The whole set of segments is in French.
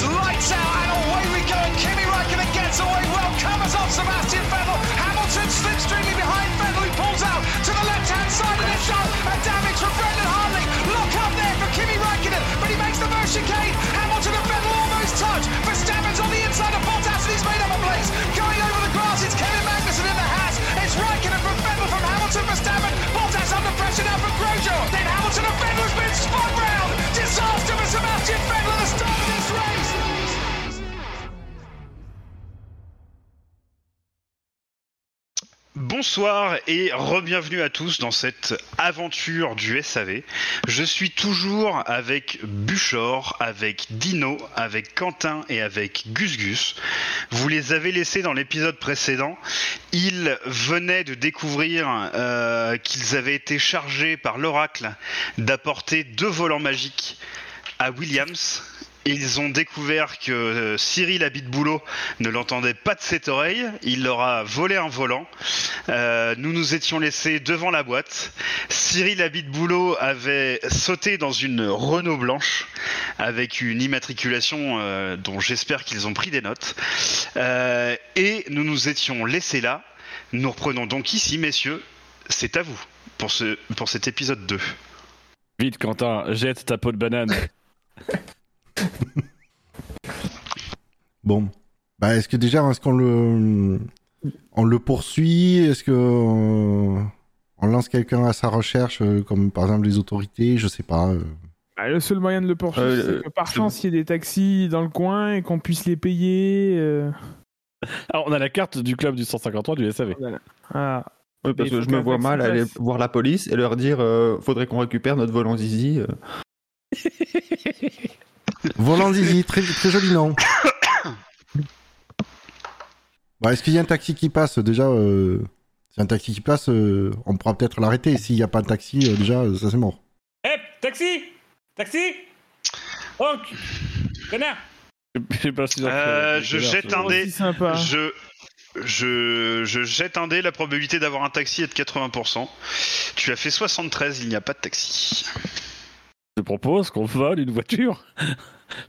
Lights out and away we go. And Kimi Räikkönen gets away well. Covers off Sebastian Vettel. Hamilton slipstreaming behind Vettel who pulls out to the left-hand side of the shot. A damage from Brendan Hartley. Look up there for Kimi Räikkönen, but he makes the first chicane. Hamilton and Vettel almost touch. Verstappen's on the inside of Bottas and he's made up a place. Going over the grass, it's Kevin Magnussen in the Haas. It's Räikkönen from Vettel from Hamilton, Verstappen. Bottas under pressure now from Grosjean. Then Hamilton and Vettel has been spun round. Disaster for Sebastian Vettel at the start Bonsoir et re-bienvenue à tous dans cette aventure du SAV. Je suis toujours avec Buchor, avec Dino, avec Quentin et avec Gus Gus. Vous les avez laissés dans l'épisode précédent. Ils venaient de découvrir euh, qu'ils avaient été chargés par l'oracle d'apporter deux volants magiques à Williams. Ils ont découvert que euh, Cyril Abitboulot ne l'entendait pas de cette oreille. Il leur a volé un volant. Euh, nous nous étions laissés devant la boîte. Cyril Abitboulot avait sauté dans une Renault blanche avec une immatriculation euh, dont j'espère qu'ils ont pris des notes. Euh, et nous nous étions laissés là. Nous reprenons donc ici, messieurs. C'est à vous pour, ce, pour cet épisode 2. Vite, Quentin, jette ta peau de banane. Bon. Bah, est-ce que déjà, est-ce qu'on le, on le poursuit? Est-ce que on lance quelqu'un à sa recherche, euh, comme par exemple les autorités? Je sais pas. euh. Ah, le seul moyen de le poursuivre, Euh, c'est que par chance, il y ait des taxis dans le coin et qu'on puisse les payer. euh, Alors, on a la carte du club du 153 du SAV. Ah, Oui, parce que je me vois taxi mal aller voir la police et leur dire euh, faudrait qu'on récupère notre volant zizi. euh. Volant Zizi, très, très joli nom. Bah, est-ce qu'il y a un taxi qui passe Déjà, euh, si un taxi qui passe, euh, on pourra peut-être l'arrêter. S'il n'y a pas de taxi, euh, déjà, euh, ça c'est mort. Hé, taxi Taxi Oh, connard Je sais pas si Euh, je jette un dé. je, je jette un dé, la probabilité d'avoir un taxi est de 80%. Tu as fait 73, il n'y a pas de taxi. Je propose qu'on vole une voiture,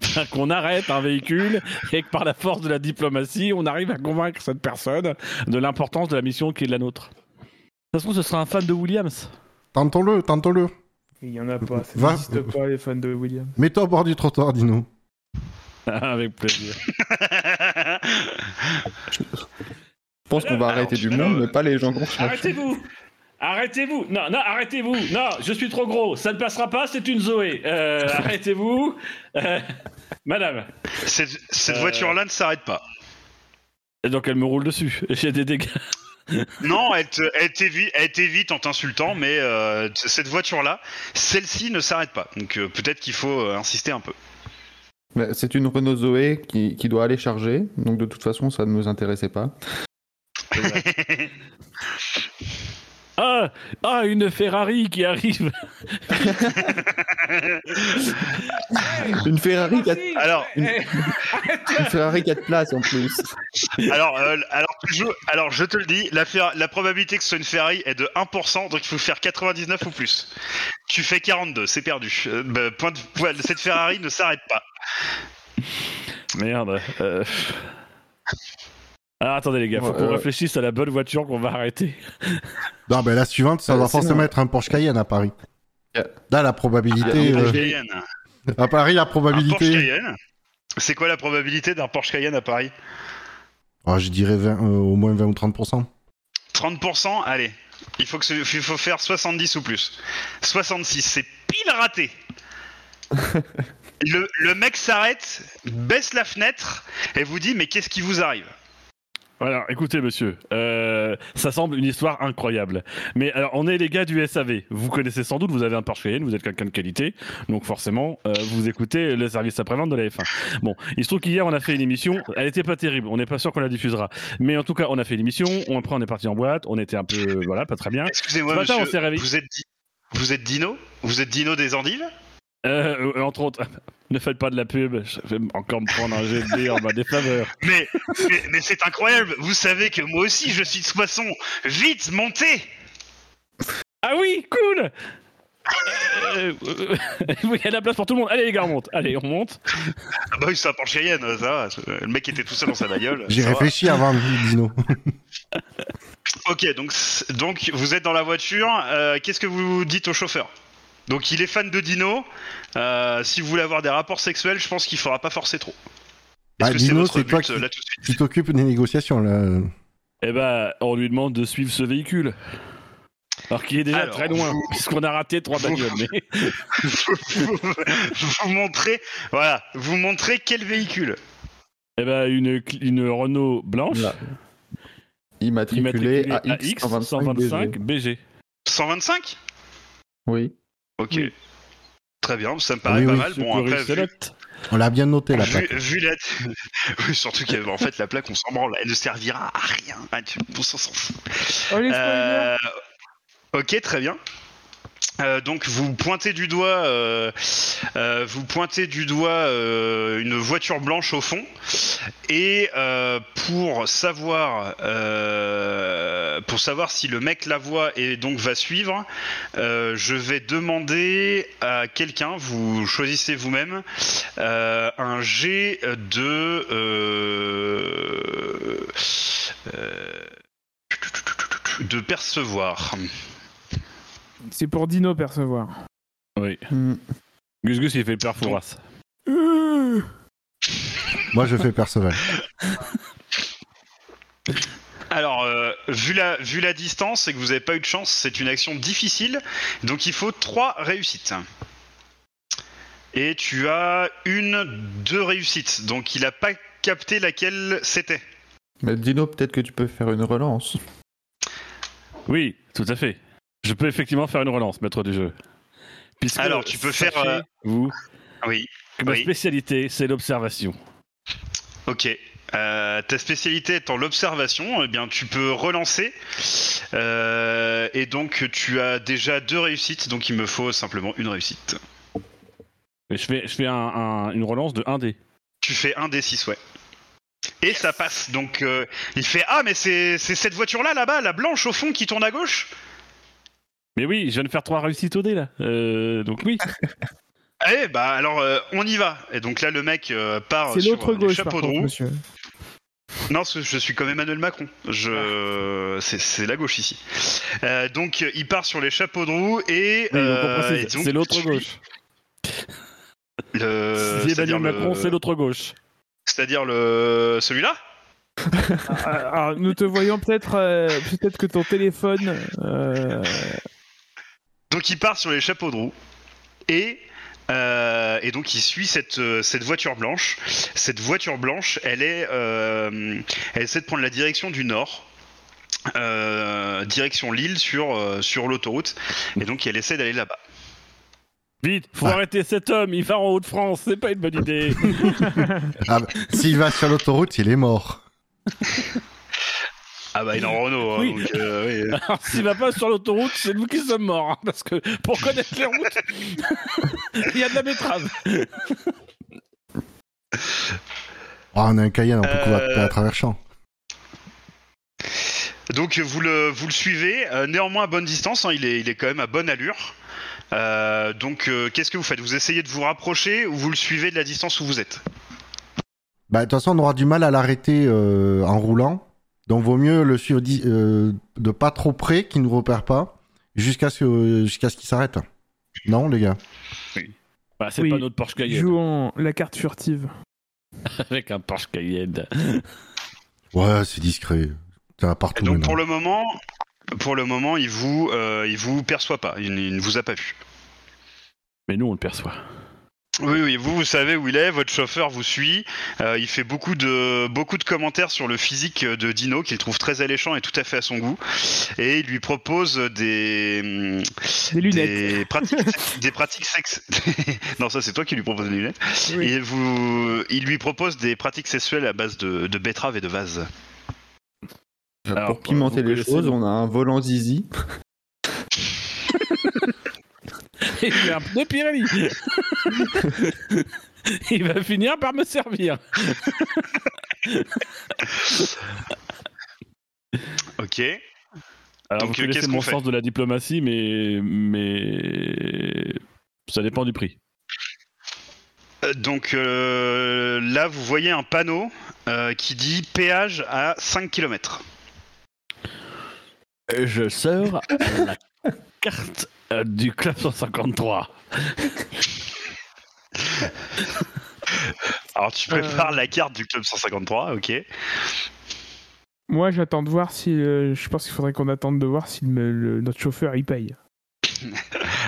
Enfin, qu'on arrête un véhicule et que par la force de la diplomatie, on arrive à convaincre cette personne de l'importance de la mission qui est la nôtre. De toute façon, ce sera un fan de Williams. Tentons-le, tentons-le. Il y en a pas, ça n'existe pas, les fans de William. Mets-toi au bord du trottoir, dis-nous. Avec plaisir. Je pense qu'on va Alors, arrêter du monde, mais pas les gens qu'on cherche. Arrêtez-vous Arrêtez-vous Non, non, arrêtez-vous Non, je suis trop gros, ça ne passera pas, c'est une Zoé. Euh, arrêtez-vous Euh, Madame, Cette, cette Euh. voiture-là ne s'arrête pas. Et donc, elle me roule dessus. J'ai des dégâts. Non, elle te- elle t'évite en t'insultant, mais euh, c- cette voiture-là, celle-ci ne s'arrête pas. Donc euh, peut-être qu'il faut insister un peu. Mais C'est une Renault Zoé qui, qui doit aller charger, donc de toute façon ça ne nous intéressait pas. Ah, ah, une Ferrari qui arrive. Une Ferrari 4, Taxi Alors, Une- Eh, une Ferrari 4 places en plus. alors, euh, alors, je te le dis, la, Fer- la probabilité que ce soit une Ferrari est de 1%, donc il faut faire 99 ou plus. Tu fais 42, c'est perdu. Euh, bah, point de, ouais, cette Ferrari ne s'arrête pas. Merde. euh. Alors attendez les gars, faut qu'on euh. réfléchisse à la bonne voiture qu'on va arrêter. Non, ben la suivante, ça Euh, va forcément être un Porsche Cayenne à Paris. Là, la probabilité. Euh, Porsche Cayenne. à Paris, la Un Porsche probabilité. Cayenne C'est quoi la probabilité d'un Porsche Cayenne à Paris? Ah, je dirais 20, euh, au moins 20 ou 30%. 30%, allez. Il faut, que ce- il faut faire 70 ou plus. 66, c'est pile raté. le, le mec s'arrête, baisse la fenêtre et vous dit mais qu'est-ce qui vous arrive? Alors écoutez monsieur, euh, ça semble une histoire incroyable. Mais alors on est les gars du SAV. Vous connaissez sans doute, vous avez un Porsche Cayenne, vous êtes quelqu'un de qualité, donc forcément euh, vous écoutez le service après-vente de la F1. Bon, il se trouve qu'hier on a fait une émission, elle était pas terrible, on n'est pas sûr qu'on la diffusera. Mais en tout cas on a fait l'émission, on après on est parti en boîte, on était un peu voilà pas très bien. Excusez-moi matin, monsieur, on s'est réveillé. vous êtes, vous êtes Dino? Vous êtes Dino des Andives Euh, euh, entre autres, ne faites pas de la pub, je vais encore me prendre un jet de dés en ma défaveur. Mais, mais, mais c'est incroyable, vous savez que moi aussi je suis de Soissons. Vite, montez Ah oui, cool Euh, euh, il y a de la place pour tout le monde. Allez les gars, on monte. Allez, on monte. Ah bah oui, c'est un Porsche Cayenne, ça va. Le mec était tout seul dans sa bagnole. J'ai ça va. réfléchi avant, Dino. Ok, donc, donc vous êtes dans la voiture. euh, Qu'est-ce que vous dites au chauffeur? Donc il est fan de Dino. euh, si vous voulez avoir des rapports sexuels, je pense qu'il faudra pas forcer trop. Est-ce Bah, que c'est Dino, votre c'est but toi qui- euh, suite Tu t'occupes des négociations, là. Eh ben, on lui demande de suivre ce véhicule. Alors qu'il est déjà Alors, très loin, vous- puisqu'on a raté trois vous- bagnoles. Mais... vous, vous montrez, voilà, vous montrez quel véhicule Eh ben, une, une Renault blanche, Voilà. Immatriculé immatriculée AX AX 125 BG. 125 Oui. Ok. Oui. Très bien, ça me paraît Oui, pas oui, mal. Bon, après, vu, On l'a bien noté, la vu, plaque. vu la. oui, surtout qu'en fait, la plaque, on s'en branle. Elle ne servira à rien. Ah, On s'en s'en fout. Euh, ok, très bien. Euh, donc vous pointez du doigt, euh, euh, vous pointez du doigt une voiture blanche au fond, et pour savoir, pour savoir si le mec la voit et donc va suivre, je vais demander à quelqu'un, vous choisissez vous-même, un G de de percevoir. C'est pour Dino percevoir. Oui. Hmm. Gus Gus, il fait le père Fouras. Moi, je fais Perceval. Alors, euh, vu, la, vu la distance et que vous n'avez pas eu de chance, c'est une action difficile. Donc il faut trois réussites. Et tu as une, deux réussites. Donc il n'a pas capté laquelle c'était. Mais Dino, peut-être que tu peux faire une relance. Oui, tout à fait. Je peux effectivement faire une relance, maître du jeu. Puisque, Alors, tu peux faire, euh, Vous, Oui. que ma oui. spécialité, c'est l'observation. Ok. Euh, ta spécialité étant l'observation, eh bien tu peux relancer. Euh, et donc tu as déjà deux réussites, donc il me faut simplement une réussite. Mais je fais, je fais un- un- une relance de 1D. Tu fais un des 6 ouais. Et ça passe. Donc euh, il fait Ah, mais c'est c'est cette voiture-là, là-bas, la blanche au fond qui tourne à gauche? Mais oui, je viens de faire trois réussites au dé là. Euh, donc oui. Eh, bah alors euh, on y va. Et donc là, le mec euh, part C'est sur l'autre les gauche, par chapeaux de contre, roue. monsieur. Non, je suis comme Emmanuel Macron. Je, c'est, c'est la gauche ici. Euh, donc, il part sur les chapeaux de roue et. Oui, donc on euh, précise, et donc, c'est l'autre gauche. Le, si c'est-à-dire Emmanuel le- Macron, c'est l'autre gauche. C'est-à-dire le celui-là? Ah, Alors, nous te voyons peut-être euh, peut-être que ton téléphone. euh, Donc, il part sur les chapeaux de roue et. euh, et donc il suit cette, euh, cette voiture blanche. Cette voiture blanche, elle est, euh, elle essaie de prendre la direction du nord, euh, direction Lille sur euh, sur l'autoroute, et donc elle essaie d'aller là-bas. Vite, faut Ah. arrêter cet homme, il va en Haute-France, c'est pas une bonne idée. Ah, bah, S'il va sur l'autoroute, il est mort. Ah bah il est en Renault, hein, Oui. donc, euh, oui. Alors s'il va pas sur l'autoroute, c'est nous qui sommes morts, hein, parce que pour connaître les routes, il y a de la betterave. Ah, on a un Cayenne, on peut Euh, courir à travers champ. Donc vous le, vous le suivez, euh, néanmoins à bonne distance, hein, il, est, il est quand même à bonne allure. Euh, donc euh, qu'est-ce que vous faites? Vous essayez de vous rapprocher ou vous le suivez de la distance où vous êtes? Bah, de toute façon, on aura du mal à l'arrêter euh, en roulant. Donc, vaut mieux le suivre euh, de pas trop près, qu'il ne nous repère pas, jusqu'à ce, jusqu'à ce qu'il s'arrête. Non, les gars? Bah, c'est Oui, pas notre Porsche Cayenne. Jouons la carte furtive. Avec un Porsche Cayenne. Ouais, c'est discret. Partout Donc maintenant. pour le moment, pour le moment, il vous, euh, il vous perçoit pas, il, il ne vous a pas vu. Mais nous, on le perçoit. Oui, oui, vous, vous savez où il est, votre chauffeur vous suit, euh, il fait beaucoup de, beaucoup de commentaires sur le physique de Dino, qu'il trouve très alléchant et tout à fait à son goût, et il lui propose des, Des lunettes. des pratiques, des pratiques sexes. non, ça c'est toi qui lui propose des lunettes. Oui. Et vous, il lui propose des pratiques sexuelles à base de, de betterave et de vase. Alors, Pour pimenter vous les choses, on a un volant zizi. Il fait un pneu Pirelli. Il va finir par me servir. Ok. Alors, Donc, vous connaissez mon sens de la diplomatie, mais mais ça dépend du prix. Euh, Donc euh, là, vous voyez un panneau euh, qui dit péage à 5 km. Je sors la carte euh, du club 153. Alors tu prépares la carte du club 153, ok. Moi, j'attends de voir si. euh, je pense qu'il faudrait qu'on attende de voir si le- le- notre chauffeur il paye.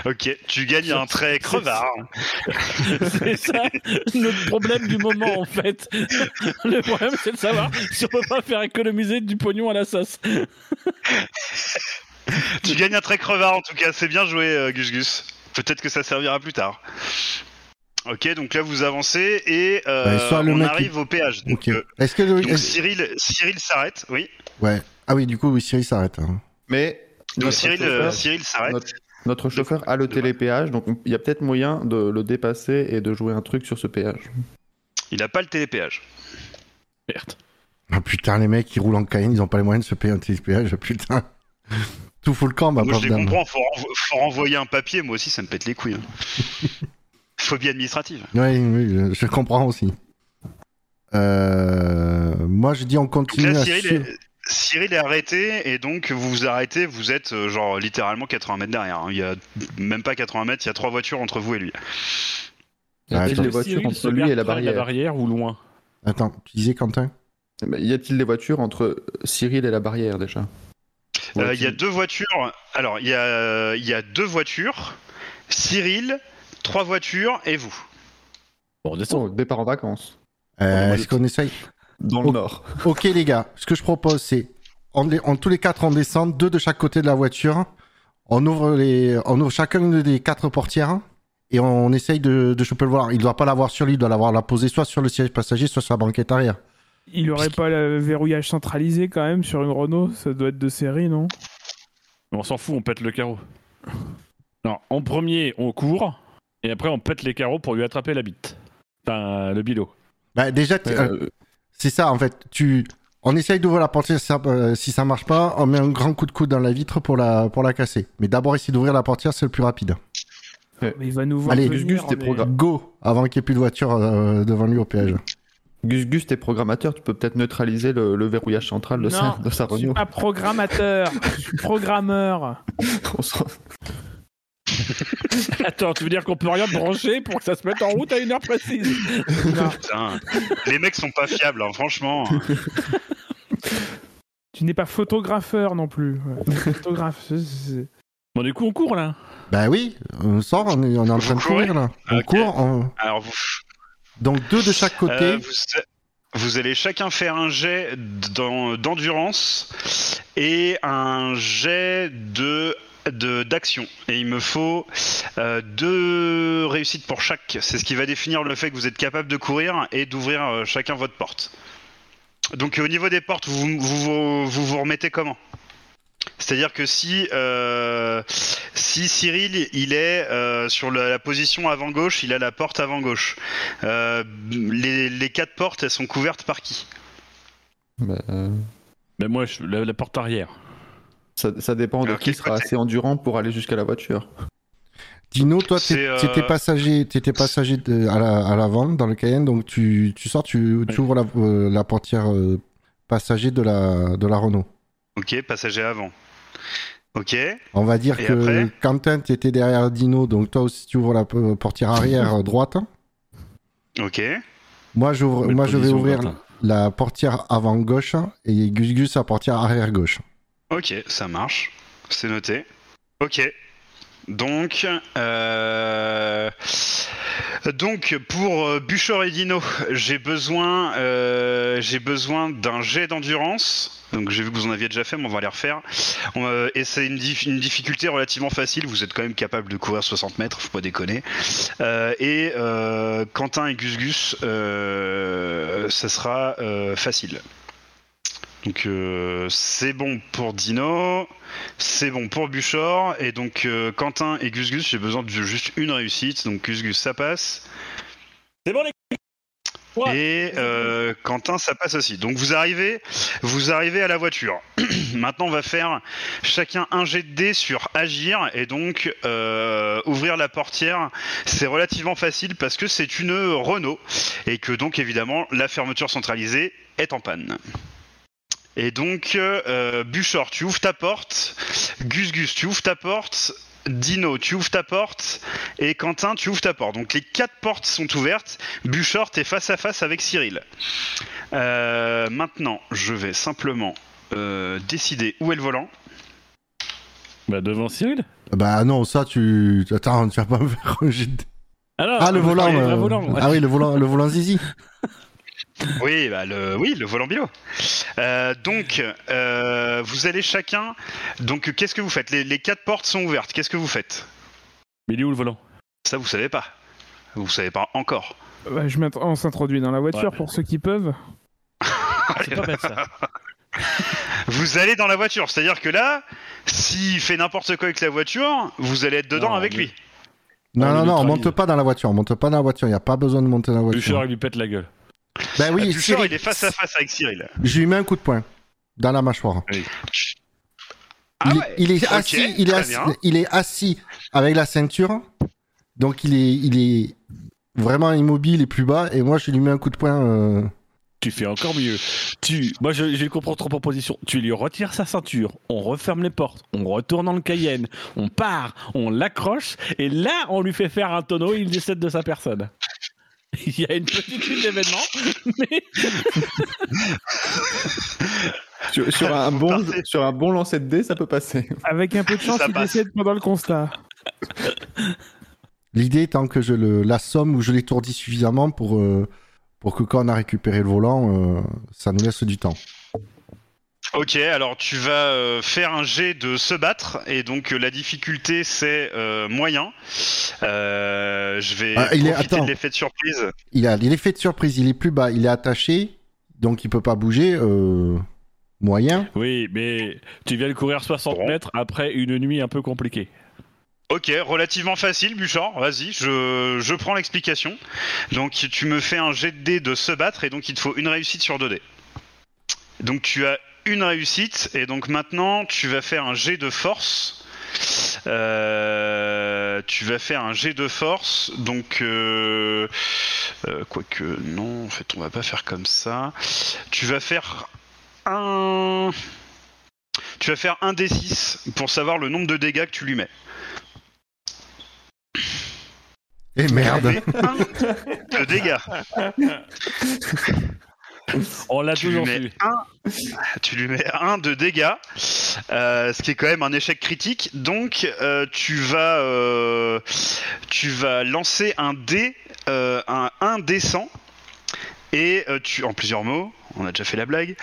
Ok, tu gagnes un trait crevard. C'est ça notre problème du moment en fait. Le problème c'est de savoir si on peut pas faire économiser du pognon à la sauce. Tu gagnes un trait crevard en tout cas, c'est bien joué euh, Gus Gus. Peut-être que ça servira plus tard. Ok, donc là vous avancez et euh, Bah, on arrive au péage. Donc, Ok. euh, Est-ce que le... donc est-ce- Cyril, Cyril s'arrête, oui. Ouais. Ah oui, du coup, oui, Cyril s'arrête. hein. Mais Donc Cyril, chauffeur- euh, Cyril s'arrête. notre, notre chauffeur a le télépéage, donc on- il y a peut-être moyen de le dépasser et de jouer un truc sur ce péage. Il a pas le télépéage. Merde. Ah putain, les mecs, ils roulent en Cayenne, ils ont pas les moyens de se payer un TSPH, putain. Tout fout le camp, bah, moi je les dame. comprends, faut, renvo- faut renvoyer un papier, moi aussi ça me pète les couilles. hein. Phobie administrative. Oui, oui, je, comprends aussi. Euh, moi, je dis on Donc continue là à Cyril est, Cyril est arrêté et donc vous vous arrêtez, vous êtes euh, genre littéralement 80 mètres derrière. hein. Il y a même pas 80 mètres, il y a trois voitures entre vous et lui. Y a-t-il des voitures entre lui et la près de barrière ou loin? Attends, tu disais Quentin? Eh ben, Y a-t-il des voitures entre Cyril et la barrière déjà? Euh, Il y a deux voitures. Alors il y a, il y a deux voitures. Cyril, trois voitures et vous. Bon, on descend. Oh, départ en vacances. euh, Est-ce qu'on essaye Dans le nord. Ok, les gars, ce que je propose, c'est on- tous les quatre, on descend, deux de chaque côté de la voiture. On ouvre, les, on ouvre chacun des quatre portières et on, essaye de, de choper le volant. Il doit pas l'avoir sur lui, il doit l'avoir la poser soit sur le siège passager, soit sur la banquette arrière. Il aurait pas le verrouillage centralisé quand même sur une Renault? Ça doit être de série, non? On s'en fout, on pète le carreau. Non, en premier, on court, et après, on pète les carreaux pour lui attraper la bite. Enfin, le bilot. Bah, déjà, euh, Euh, c'est ça en fait. Tu, on essaye d'ouvrir la portière. Si ça, euh, si ça marche pas, on met un grand coup de coude dans la vitre pour la, pour la casser. Mais d'abord, essayer d'ouvrir la portière, c'est le plus rapide. Mais il va nous voir Allez, venir, mais-. Go avant qu'il n'y ait plus de voiture euh, devant lui au péage. Gus Gus, t'es programmateur, tu peux peut-être neutraliser le, le verrouillage central de Non, sa, de sa Je suis Renault. pas programmateur, je suis programmeur. Attends, tu veux dire qu'on peut rien brancher pour que ça se mette en route à une heure précise? Putain, les mecs sont pas fiables, hein, franchement. tu n'es pas photographeur non plus. Ouais. Photographe, Bon, du coup, on court là. Bah oui, on sort, on est, on est en train de courir là. On Ok. court. on- Alors vous, Donc deux de chaque côté. euh, vous, vous allez chacun faire un jet d'en- d'endurance et un jet de de- d'action. Et il me faut euh, deux réussites pour chaque. C'est ce qui va définir le fait que vous êtes capable de courir et d'ouvrir euh, chacun votre porte. Donc au niveau des portes vous vous, vous, vous, vous remettez comment? C'est-à-dire que si euh, si Cyril il est euh, sur la, la position avant gauche, il a la porte avant gauche. Euh, les, les quatre portes, elles sont couvertes par qui? Bah, euh, Mais moi, je, la, la porte arrière. ça, ça dépend de Alors, qui sera côté assez endurant pour aller jusqu'à la voiture. Dino, toi, euh, t'étais passager, t'étais passager de- à la- à l'avant dans le Cayenne, donc tu, tu sors, tu, tu Ouais. ouvres la, euh, la portière euh, passager de la, de la Renault. Ok, passager avant. Ok. On va dire Et que après Quentin, t'étais derrière Dino, donc toi aussi tu ouvres la portière arrière euh, droite. Ok. Moi, j'ouvre, Belle moi je vais ouvrir Quentin. la portière avant gauche et Gus Gus la portière arrière gauche. Ok, ça marche. C'est noté. Ok. Donc, euh... donc pour euh, et Dino, j'ai besoin, euh, j'ai besoin d'un jet d'endurance. Donc j'ai vu que vous en aviez déjà fait, mais on va les refaire. Et c'est une, dif- une difficulté relativement facile. Vous êtes quand même capable de courir 60 mètres, faut pas déconner. Euh, et Quentin et Gus Gus, ça sera facile. Donc euh, c'est bon pour Dino, c'est bon pour Buchor, et donc euh, Quentin et Gus Gus, j'ai besoin de juste une réussite, donc Gus Gus ça passe, C'est bon, les Ouais. et euh, Quentin ça passe aussi. Donc vous arrivez, vous arrivez à la voiture. Maintenant, on va faire chacun un jet de dés sur agir et donc euh, ouvrir la portière. C'est relativement facile parce que c'est une Renault et que donc évidemment la fermeture centralisée est en panne. Et donc, euh, Buchor, tu ouvres ta porte. Gus Gus, tu ouvres ta porte. Dino, tu ouvres ta porte. Et Quentin, tu ouvres ta porte. Donc les quatre portes sont ouvertes. Buchor, t'es face à face avec Cyril. Euh, maintenant, je vais simplement euh, décider où est le volant. Bah, devant Cyril Bah non, ça tu. Attends, tu vas pas me faire Ah, le volant. euh, ouais. Ah oui, le volant, le volant Zizi. Oui, bah le, oui, le volant bilo. Euh, donc, euh, vous allez chacun. Donc, qu'est-ce que vous faites? Les, les quatre portes sont ouvertes. Qu'est-ce que vous faites? Mais il est où le volant? Ça, vous savez pas. Vous savez pas encore. Bah, je on s'introduit dans la voiture Ouais. pour ceux qui peuvent. C'est pas bête ça. Vous allez dans la voiture. C'est-à-dire que là, s'il fait n'importe quoi avec la voiture, vous allez être dedans Non, avec mais- lui. Non, On non, non, on monte pas dans la voiture. On monte pas dans la voiture. Il n'y a pas besoin de monter dans la voiture. Buchor, il lui pète la gueule. Ben oui, il est face à face avec Cyril. je lui mets un coup de poing dans la mâchoire. Ah il, est- ouais. il est Ok, assis, il est très assis, bien. il est assis avec la ceinture. Donc il est, il est vraiment immobile et plus bas. Et moi, je lui mets un coup de poing. euh, Tu fais encore mieux. Tu, moi, je, je comprends ton proposition. Tu lui retires sa ceinture, on referme les portes, on retourne dans le Cayenne, on part, on l'accroche, et là, on lui fait faire un tonneau et il décède de sa personne. Il y a une petite suite d'événements, mais Sur, sur un bon, sur un bon lancer de dés, ça peut passer. Avec un peu de chance, Ça il passe. décède pendant le constat. L'idée étant que je le l'assomme ou je l'étourdis suffisamment pour, euh, pour que quand on a récupéré le volant, euh, ça nous laisse du temps. Ok, alors tu vas euh, faire un jet de se battre et donc euh, la difficulté c'est euh, moyen. Euh, je vais Ah, il est- profiter de l'effet de surprise. Il a l'effet de surprise, il est plus bas, il est attaché, donc il peut pas bouger. euh, moyen. oui, mais tu viens de courir 60 Bon. mètres après une nuit un peu compliquée. Ok, relativement facile, Buchor. Vas-y, je, je prends l'explication. Donc tu me fais un jet de dés de se battre et donc il te faut une réussite sur 2 dés. Donc tu as une réussite et donc maintenant tu vas faire un jet de force. Euh, tu vas faire un jet de force, donc euh, euh, quoique non, en fait on va pas faire comme ça. Tu vas faire un, tu vas faire un d6 pour savoir le nombre de dégâts que tu lui mets. Et merde. de dégâts. On l'a Tu lui toujours mets su. un, tu lui mets un de dégâts, euh, ce qui est quand même un échec critique. Donc euh, tu vas, euh, tu vas lancer un dé, euh, un 1 dé 100 et euh, tu, en plusieurs mots. On a déjà fait la blague.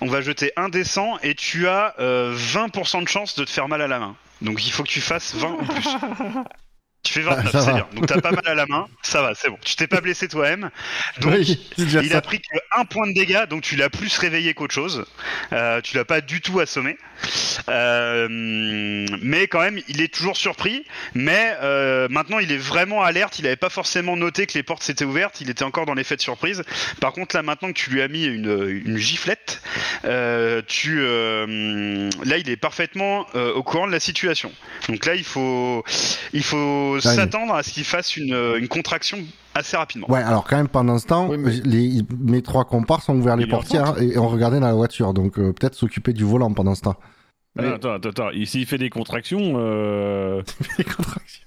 On va jeter un dé 100 et tu as euh, 20% de chance de te faire mal à la main. Donc il faut que tu fasses 20 ou plus. Tu fais 29, Ah, ça c'est bien. Donc t'as pas mal à la main, ça va, c'est bon. Tu t'es pas blessé toi-même. Donc Oui, il ça. a pris que un point de dégâts, donc tu l'as plus réveillé qu'autre chose. Euh, tu l'as pas du tout assommé. Euh, mais quand même, il est toujours surpris. Mais euh, maintenant, il est vraiment alerte. Il avait pas forcément noté que les portes s'étaient ouvertes. Il était encore dans l'effet de surprise. Par contre, là, maintenant que tu lui as mis une, une giflette, euh, tu, là, il est parfaitement au courant de la situation. Donc là, il faut, il faut s'attendre à ce qu'il fasse une, une contraction assez rapidement. Ouais, alors quand même pendant ce temps, Oui, mais- les, mes trois comparses ont ouvert les portières et ont regardé dans la voiture, donc euh, peut-être s'occuper du volant pendant ce temps. Ah, Attends, attends, attends. S'il fait des contractions, euh, Les contractions.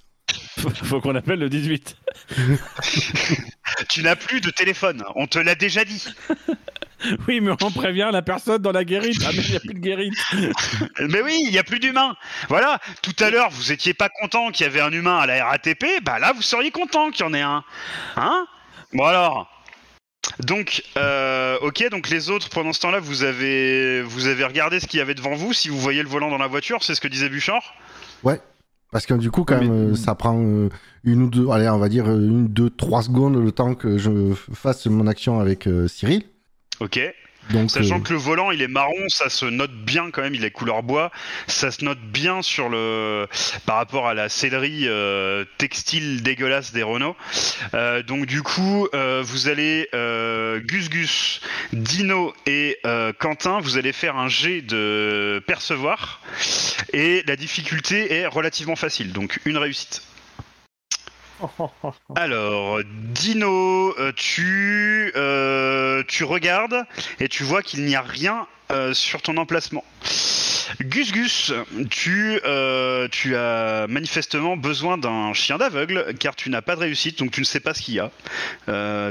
faut, faut qu'on appelle le 18. Tu n'as plus de téléphone, on te l'a déjà dit. Oui, mais on prévient la personne dans la guérite. Ah, mais il n'y a plus de guérite. Mais oui, il n'y a plus d'humains. Voilà, tout à l'heure, vous étiez pas content qu'il y avait un humain à la RATP, bah là, vous seriez content qu'il y en ait un. Hein? Bon alors. Donc, euh, ok, donc les autres, pendant ce temps-là, vous avez, vous avez regardé ce qu'il y avait devant vous, si vous voyez le volant dans la voiture, c'est ce que disait Bouchard Parce que du coup, quand même, ça prend euh, une ou deux, allez, on va dire euh, une, deux, trois secondes le temps que je fasse mon action avec euh, Cyril. Ok. Donc, Sachant euh, que le volant il est marron, ça se note bien quand même, il est couleur bois, ça se note bien sur le par rapport à la sellerie euh, textile dégueulasse des Renault. Euh, donc du coup, vous allez Gus Gus, Dino et Quentin, vous allez faire un jet de percevoir et la difficulté est relativement facile, donc une réussite. Alors, Dino, euh, tu, euh, tu regardes et tu vois qu'il n'y a rien euh, sur ton emplacement. Gus Gus, tu, tu as manifestement besoin d'un chien d'aveugle car tu n'as pas de réussite, donc tu ne sais pas ce qu'il y a.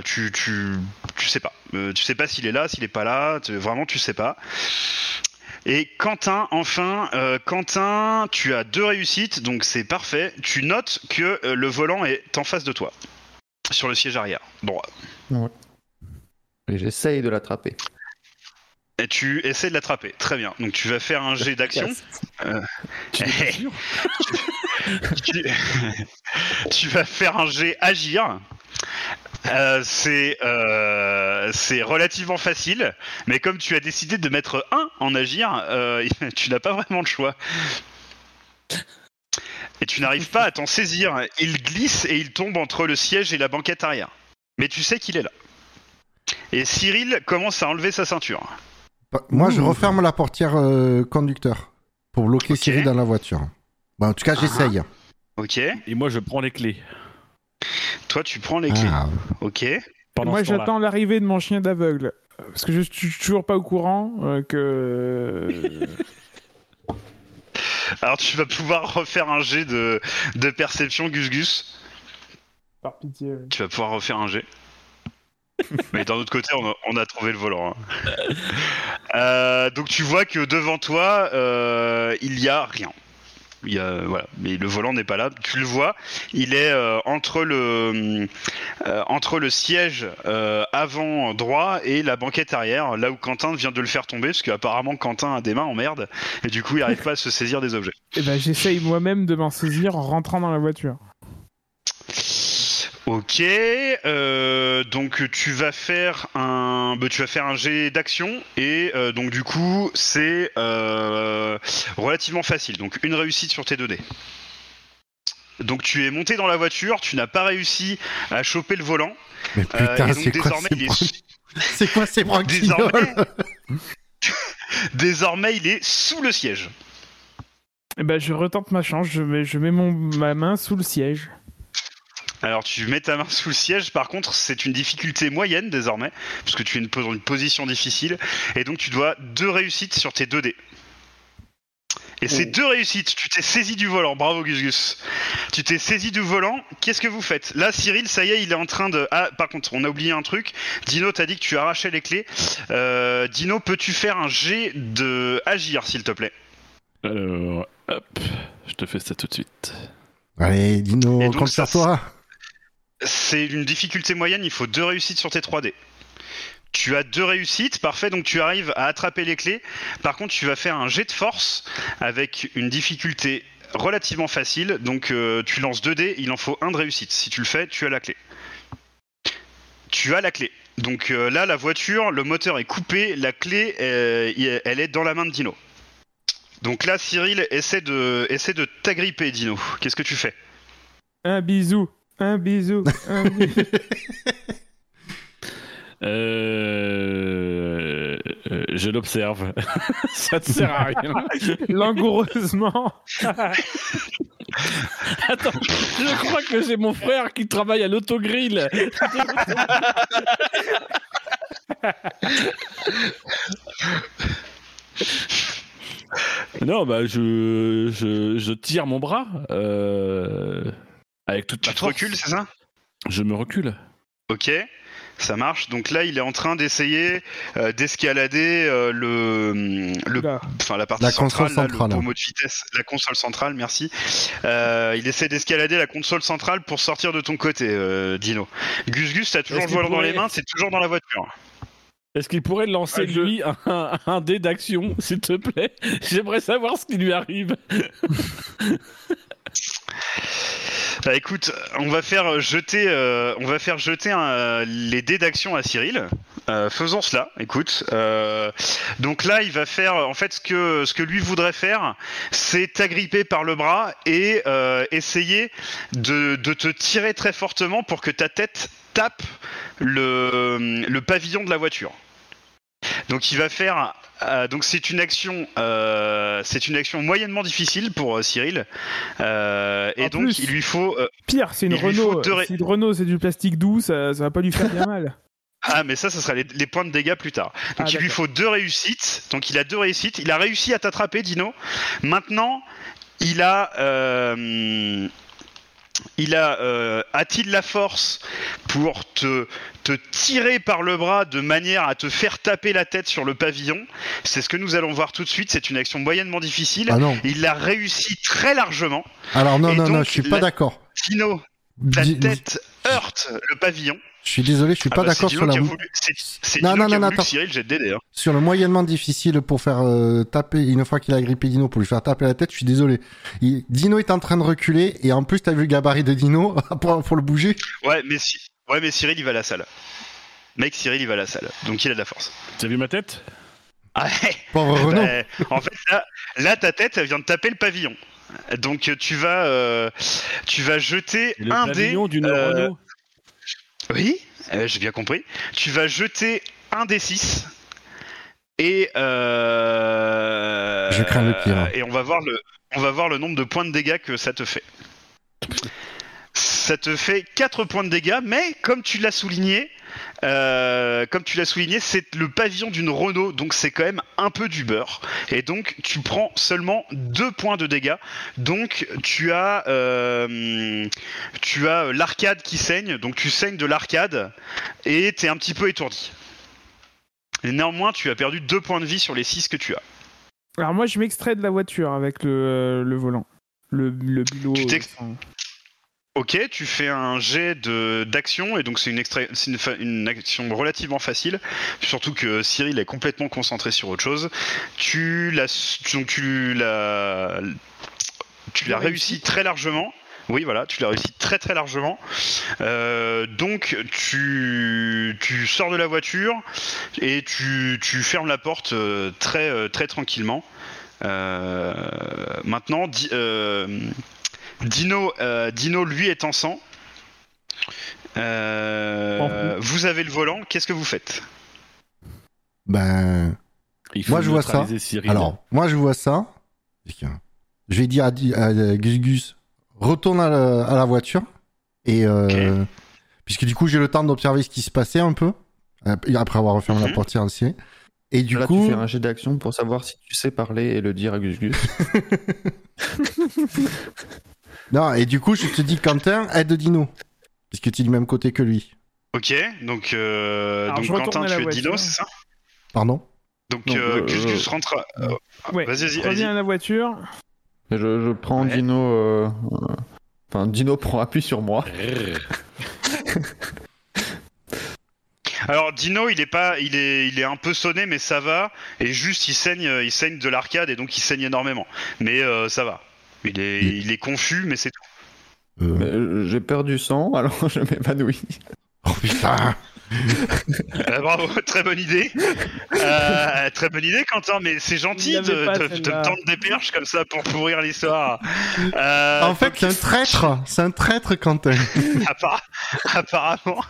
Tu, tu, sais pas. Tu sais pas s'il est là, s'il est pas là. vraiment, tu sais pas. Et Quentin, enfin, euh, Quentin, tu as deux réussites, donc c'est parfait. Tu notes que euh, le volant est en face de toi, sur le siège arrière, droit. Et j'essaye de l'attraper. Et tu essaies de l'attraper. Très bien. Donc tu vas faire un jet d'action. Euh, tu... tu vas faire un jet agir. Euh, c'est euh, c'est relativement facile, mais comme tu as décidé de mettre 1 en agir, euh, tu n'as pas vraiment le choix. Et tu n'arrives pas à t'en saisir. Il glisse et il tombe entre le siège et la banquette arrière. Mais tu sais qu'il est là. Et Cyril commence à enlever sa ceinture. Bah, Moi, je referme la portière euh, conducteur pour bloquer. Cyril dans la voiture. Bah, en tout cas, j'essaye. Ok. Et moi, je prends les clés. Toi, tu prends les clés. Ah. Ok. Pendant Moi, j'attends l'arrivée de mon chien d'aveugle. Parce que je suis toujours pas au courant euh, que. Alors tu vas pouvoir refaire un jet de, de perception, Gus Gus. Par pitié. Tu vas pouvoir refaire un jet. Mais d'un autre côté, on a, on a trouvé le volant. hein. Euh, donc tu vois que devant toi, euh, il y a rien. Mais le volant n'est pas là. Tu le vois, il est euh, entre le euh, entre le siège euh, avant droit et la banquette arrière, là où Quentin vient de le faire tomber, parce qu'apparemment Quentin a des mains en merde et du coup il n'arrive pas à se saisir des objets. Eh ben, j'essaye moi-même de m'en saisir en rentrant dans la voiture. Ok, euh, donc tu vas faire un, bah, tu vas faire un jet d'action et euh, donc du coup c'est euh, relativement facile. Donc une réussite sur tes 2D. Donc tu es monté dans la voiture, tu n'as pas réussi à choper le volant. Mais putain, et donc c'est quoi désormais ces il est bran- C'est quoi ces désormais, désormais il est sous le siège. Eh ben, je retente ma chance, je mets, je mets mon, ma main sous le siège. Alors tu mets ta main sous le siège, par contre c'est une difficulté moyenne désormais, puisque tu es dans une position difficile, et donc tu dois deux réussites sur tes 2 dés. Et ces deux réussites, tu t'es saisi du volant, bravo Gus Gus. Tu t'es saisi du volant, qu'est-ce que vous faites? Là Cyril, ça y est, il est en train de... Ah par contre, on a oublié un truc, Dino t'a dit que tu arrachais les clés. Euh, Dino, peux-tu faire un jet de agir s'il te plaît? Alors, hop, je te fais ça tout de suite. Allez, Dino, compte ça, sur toi. C'est une difficulté moyenne, il faut deux réussites sur tes 3D. Tu as deux réussites, parfait, donc tu arrives à attraper les clés. Par contre, tu vas faire un jet de force avec une difficulté relativement facile. Donc euh, tu lances 2 dés, il en faut un de réussite. Si tu le fais, tu as la clé. Tu as la clé. Donc euh, là, la voiture, le moteur est coupé, la clé, euh, elle est dans la main de Dino. Donc là, Cyril, essaie de, essaie de t'agripper, Dino. Qu'est-ce que tu fais? Un bisou, un bisou, un bisou. Euh... euh, Je l'observe. ça ne sert à rien. Langoureusement. Attends, je crois que c'est mon frère qui travaille à l'autogrill. non, bah je, je, je tire mon bras euh, avec toute Tu ma te force. recules, c'est ça? Je me recule. Ok, ça marche. Donc là, il est en train d'essayer euh, d'escalader euh, le, enfin la partie La console centrale, là, centrale. le pommeau de vitesse, la console centrale. Merci. Euh, il essaie d'escalader la console centrale pour sortir de ton côté, euh, Dino. Gus Gus, t'as toujours le volant dans les mains, c'est toujours dans la voiture. Est-ce qu'il pourrait lancer Ah, je- lui un, un dé d'action, s'il te plaît? J'aimerais savoir ce qui lui arrive. Bah, écoute, on va faire jeter, euh, les dés d'action à Cyril. Euh, faisons cela. Écoute, euh, donc là, il va faire. En fait, ce que ce que lui voudrait faire, c'est t'agripper par le bras et essayer de, te tirer très fortement pour que ta tête tape le pavillon de la voiture. Donc il va faire. Euh, donc c'est une action. euh, c'est une action moyennement difficile pour euh, Cyril. Et donc plus. il lui faut. Pire, c'est une Renault. deux Si une Renault, c'est du plastique doux, ça, ça va pas lui faire bien mal. Ah, mais ça, ça sera les, les points de dégâts plus tard. Donc Ah, il lui faut deux réussites. Donc il a deux réussites. Il a réussi à t'attraper, Dino. Maintenant, il a. euh, il a. euh, A-t-il la force pour te, te tirer par le bras de manière à te faire taper la tête sur le pavillon? C'est ce que nous allons voir tout de suite. C'est une action moyennement difficile. Ah non. Il l'a réussi très largement. Alors non, Et non, non, donc, je suis la- pas d'accord. Dino, ta Di- tête heurte le pavillon. Je suis désolé, je suis Ah pas bah, d'accord sur la voulu- C'est Non, non, non. Cyril hein. sur le moyennement difficile pour faire euh, taper une fois qu'il a grippé Dino pour lui faire taper la tête. Je suis désolé. Il- Dino est en train de reculer et en plus t'as vu le gabarit de Dino pour, pour le bouger. Ouais, mais si... ouais, mais Cyril il va à la salle. Mec, Cyril il va à la salle, donc il a de la force. T'as vu ma tête? Ah, ouais. Pauvre Renault. Bah, en fait, là, là, ta tête elle vient de taper le pavillon. Donc tu vas, euh, tu vas jeter Le un dé. pavillon d'une euh, Renault Oui, euh, j'ai bien compris. Tu vas jeter un des 6 et euh, Je crains le pire. Et on va voir le, on va voir le nombre de points de dégâts que ça te fait. Ça te fait 4 points de dégâts, mais comme tu l'as souligné, euh, comme tu l'as souligné, c'est le pavillon d'une Renault, donc c'est quand même un peu du beurre. Et donc tu prends seulement 2 points de dégâts. Donc tu as, euh, tu as l'arcade qui saigne, donc tu saignes de l'arcade et t'es un petit peu étourdi. Et néanmoins, tu as perdu 2 points de vie sur les 6 que tu as. Alors moi, je m'extrais de la voiture avec le, euh, le volant. Le, le bilot. Tu Ok, tu fais un jet d'action et donc c'est une, action relativement facile, surtout que Cyril est complètement concentré sur autre chose. Tu l'as donc tu l'as tu très largement. Oui, voilà, tu l'as réussi très très largement. Euh, donc tu, tu sors de la voiture et tu, tu fermes la porte euh, très euh, très tranquillement. Euh, maintenant, di- Dino, euh, Dino, lui, est en sang. Euh, vous avez le volant, qu'est-ce que vous faites? Ben, Il faut Moi, je vois ça. Cyril. alors, moi je vois ça. Je vais dire à, à Gus Gus, retourne à la, à la voiture. Et euh, puisque du coup j'ai le temps d'observer ce qui se passait un peu. euh, Après avoir refermé la Mhm. portière aussi. Et du Là, coup, tu fais un jet d'action pour savoir si tu sais parler et le dire à Gus Gus. non, et du coup je te dis Quentin, aide Dino. Puisque tu es du même côté que lui. Ok, donc, euh, donc Quentin, tu es voiture. Dino, c'est ça? Pardon? Donc Non, euh, je- Gus rentre. à- euh, Ouais, Vas-y, vas-y, reviens à la voiture. Je, je prends Ouais. Dino. euh, euh, Enfin, Dino prend appui sur moi. Alors Dino, il est pas, il est, il est un peu sonné, mais ça va. Et juste, il saigne, euh, il saigne de l'arcade et donc il saigne énormément. Mais euh, ça va. Il est, Il- il est confus, mais c'est tout. Euh, euh, J'ai perdu sang, alors je m'évanouis. Oh putain Euh, bravo, très bonne idée. Euh, très bonne idée, Quentin. Mais c'est gentil Il de, de- de me tendre des perches comme ça pour pourrir l'histoire. Euh, En fait, c'est un traître C'est un traître, Quentin apparemment.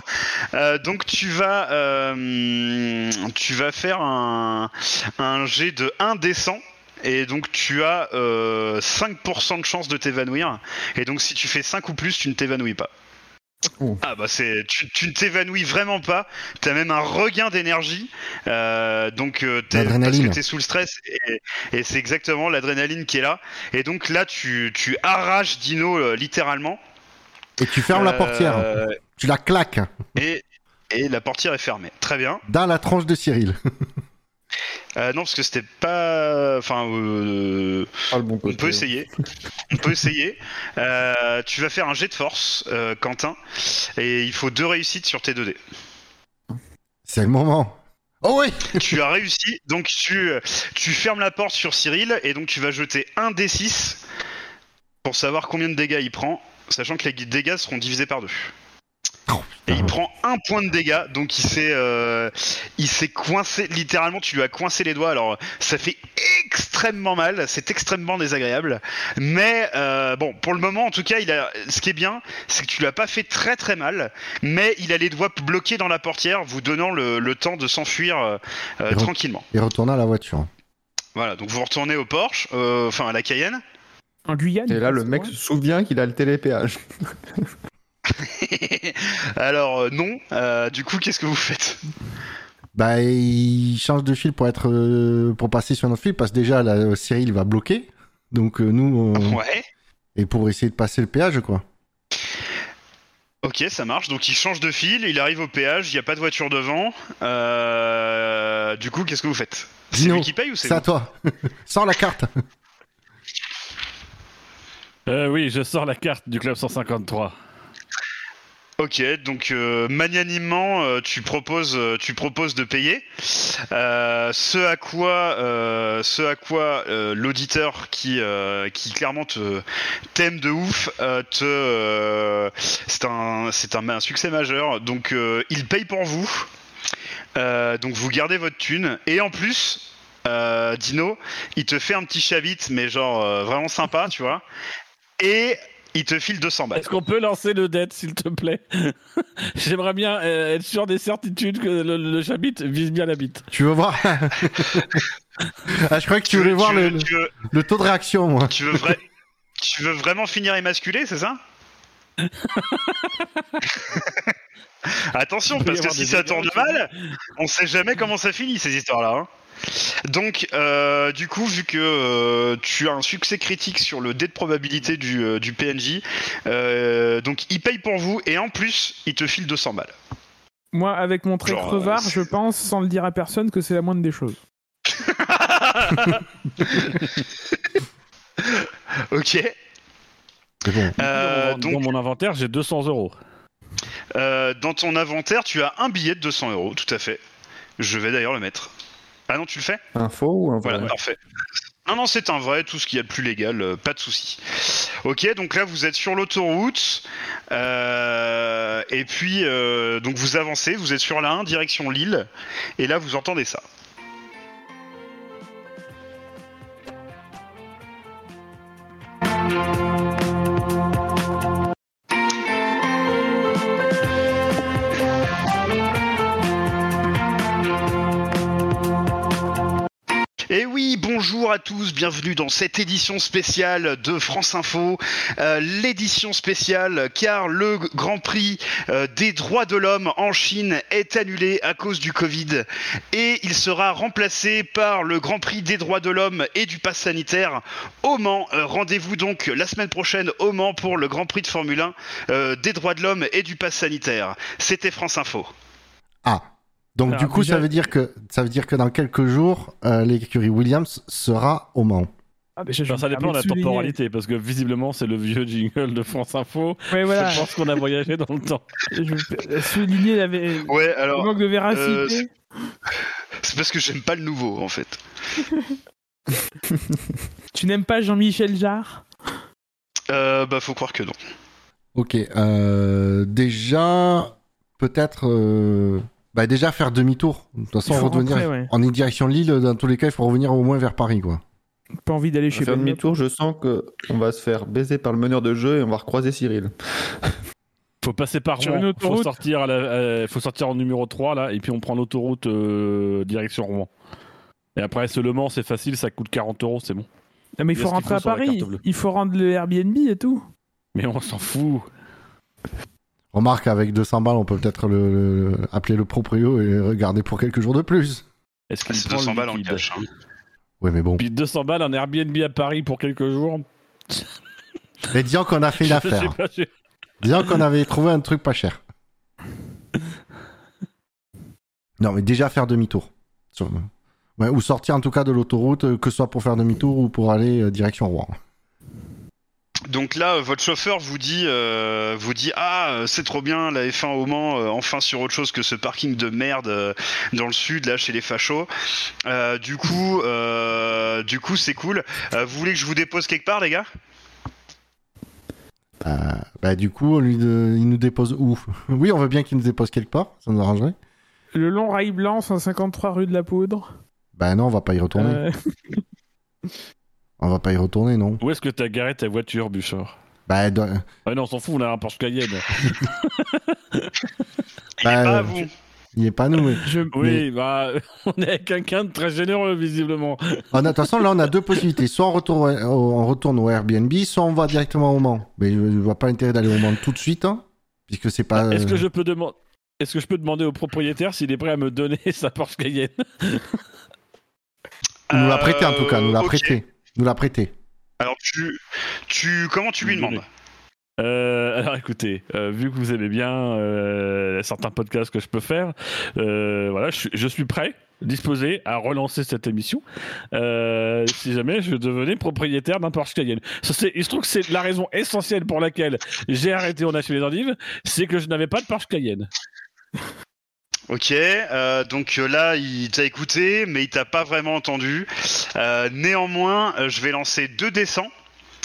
Euh, donc tu vas, euh, tu vas faire un, un jet de 1 descend. Et donc tu as euh, 5% de chance de t'évanouir. Et donc si tu fais 5 ou plus, tu ne t'évanouis pas. Oh. Ah bah c'est, tu, tu ne t'évanouis vraiment pas. T'as même un regain d'énergie. Euh, donc euh, t'es- parce que t'es sous le stress et, et c'est exactement l'adrénaline qui est là. Et donc là tu, tu arraches Dino euh, littéralement. Et tu fermes la portière. Euh, Tu la claques et, et la portière est fermée. Très bien. dans la tranche de Cyril. Euh, non, parce que c'était pas. Enfin, euh, bon on peut essayer. On peut essayer. Euh, tu vas faire un jet de force, Quentin, et il faut deux réussites sur tes 2 dés. C'est le moment. Oh oui tu as réussi, donc tu, tu fermes la porte sur Cyril, et donc tu vas jeter un D6 pour savoir combien de dégâts il prend, sachant que les dégâts seront divisés par deux. Et il prend un point de dégâts, donc il s'est, euh, il s'est coincé. Littéralement, tu lui as coincé les doigts. Alors, ça fait extrêmement mal, c'est extrêmement désagréable. Mais euh, bon, pour le moment, en tout cas, il a. Ce qui est bien, c'est que tu lui as pas fait très très mal, mais il a les doigts bloqués dans la portière, vous donnant le, le temps de s'enfuir euh, Et tranquillement. Et retourner à la voiture. Voilà, donc vous retournez au Porsche, euh, enfin à la Cayenne. En Guyane. Et là, le mec se souvient qu'il a le télépéage. Alors euh, non, euh, du coup, qu'est-ce que vous faites? Bah, il change de fil pour être euh, pour passer sur notre fil parce que déjà euh, Cyril va bloquer. Donc euh, nous on- Ouais. et pour essayer de passer le péage quoi. Ok, ça marche. Donc il change de fil, il arrive au péage, il n'y a pas de voiture devant. Euh, Du coup, qu'est-ce que vous faites? C'est lui qui paye ou c'est C'est à vous? toi. Sors la carte. Euh, oui, je sors la carte du club 153. Ok, donc euh, magnanimement, euh, tu proposes, euh, tu proposes de payer. Ce à quoi, ce à quoi l'auditeur qui, qui clairement te t'aime de ouf, te, c'est un, c'est un, un succès majeur. Donc il paye pour vous. Donc vous gardez votre thune et en plus, Dino, il te fait un petit chavit, mais genre vraiment sympa, tu vois. Et il te file 200 balles. Est-ce qu'on peut lancer le dead, s'il te plaît J'aimerais bien euh, être sûr des certitudes que le, le chabit vise bien la bite. Tu veux voir Ah, je crois que tu voulais veux- voir veux- le, tu veux- le taux de réaction moi. Tu veux, vrai- tu veux vraiment finir émasculé, c'est ça Attention, parce que si ça tourne mal, on sait jamais comment ça finit ces histoires-là. hein. Donc, euh, du coup, vu que euh, tu as un succès critique sur le dé de probabilité du, euh, du PNJ, euh, donc il paye pour vous et en plus, il te file 200 balles. Moi, avec mon trait Genre, crevard, euh, je pense, sans le dire à personne, que c'est la moindre des choses. ok. C'est bon. Euh, dans, donc, dans mon inventaire, j'ai 200 euros. Dans ton inventaire, tu as un billet de 200 euros, tout à fait. Je vais d'ailleurs le mettre. Ah non, tu le fais Un faux ou un vrai Voilà, parfait. Non, non, c'est un vrai, tout ce qu'il y a de plus légal, euh, pas de souci. Ok, donc là vous êtes sur l'autoroute, euh, et puis euh, donc vous avancez, vous êtes sur la 1 direction Lille, et là vous entendez ça. Et oui, bonjour à tous, bienvenue dans cette édition spéciale de France Info, Euh, l'édition spéciale car le Grand Prix euh, des droits de l'homme en Chine est annulé à cause du Covid et il sera remplacé par le Grand Prix des droits de l'homme et du pass sanitaire au Mans. Euh, Rendez-vous donc la semaine prochaine au Mans pour le Grand Prix de Formule 1 euh, des droits de l'homme et du pass sanitaire. C'était France Info. Ah. Donc Alors, du coup, déjà- ça veut dire que ça veut dire que dans quelques jours, euh, l'écurie Williams sera au Mans. Ah, déjà, je Enfin, ça dépend de la souligner- temporalité, parce que visiblement, c'est le vieux jingle de France Info. Ouais, voilà. Je pense qu'on a voyagé dans le temps. Je vais souligner la... le Ouais, alors manque de euh, véracité. c'est parce que j'aime pas le nouveau en fait. Tu n'aimes pas Jean-Michel Jarre? Euh, bah faut croire que non. Ok. euh, déjà, peut-être. Bah déjà faire demi-tour. De toute façon, Il faut revenir rentrer, ouais. en direction de Lille. Dans tous les cas, il faut revenir au moins vers Paris, quoi. Pas envie d'aller chez faire demi-tour, je sens que on va se faire baiser par le meneur de jeu et on va recroiser Cyril. Faut passer par Sur Rouen. une autoroute. Faut sortir, à la- euh, faut sortir en numéro 3, là, et puis on prend l'autoroute euh, direction Rouen. Et après, ce Le Mans, c'est facile, ça coûte 40 euros, c'est bon. Non, mais il faut rentrer faut à Paris. Il faut rendre le Airbnb et tout. Mais on s'en fout. Remarque, avec 200 balles, on peut peut-être le, le- appeler le proprio et regarder pour quelques jours de plus. Est-ce qu'il C'est prend 200 le balles en cash. hein. Oui, mais bon. Puis 200 balles en Airbnb à Paris pour quelques jours. Mais disons qu'on a fait une affaire. je- Disons qu'on avait trouvé un truc pas cher. Non, mais déjà faire demi-tour. Ouais, ou sortir en tout cas de l'autoroute, euh, que ce soit pour faire demi-tour ou pour aller euh, direction Rouen. Donc là, votre chauffeur vous dit, euh, vous dit ah c'est trop bien la F1 au Mans, euh, enfin sur autre chose que ce parking de merde euh, dans le sud là chez les fachos. Euh, du coup, euh, du coup c'est cool. Euh, vous voulez que je vous dépose quelque part les gars? Bah, bah, du coup, on lui de- il nous dépose où? Oui, on veut bien qu'il nous dépose quelque part, ça nous arrangerait. Le long rail blanc, 153 rue de la Poudre. Bah non, on va pas y retourner. On va pas y retourner, non. Où est-ce que t'as garé ta voiture, Bouchard Bah, Ah non, on s'en fout, on a un Porsche Cayenne. Il est Bah, pas à euh, vous. il est pas nous. Mais... je... Oui, bah, on est avec quelqu'un de très généreux, visiblement. Ah, de toute façon, là, on a deux possibilités. Soit on retourne au, on retourne au Airbnb, soit on va directement au Mans. Mais je, je vois pas l'intérêt d'aller au Mans tout de suite, hein, puisque c'est pas. Est-ce que euh, je peux demander. Est-ce que je peux demander au propriétaire s'il est prêt à me donner sa Porsche Cayenne? Nous l'a prêté en tout cas, nous l'a Euh, prêté. Nous l'a prêté. Alors tu, tu, comment tu lui demandes? Euh, alors écoutez, euh, vu que vous aimez bien euh, certains podcasts que je peux faire, euh, voilà, je, suis- je suis prêt, disposé à relancer cette émission euh, si jamais je devenais propriétaire d'un Porsche Cayenne. Ça, c'est- il se trouve que c'est la raison essentielle pour laquelle j'ai arrêté On a chez les endives, c'est que je n'avais pas de Porsche Cayenne. Ok, euh, donc euh, là il t'a écouté, mais il t'a pas vraiment entendu. Euh, néanmoins, je vais lancer deux descends.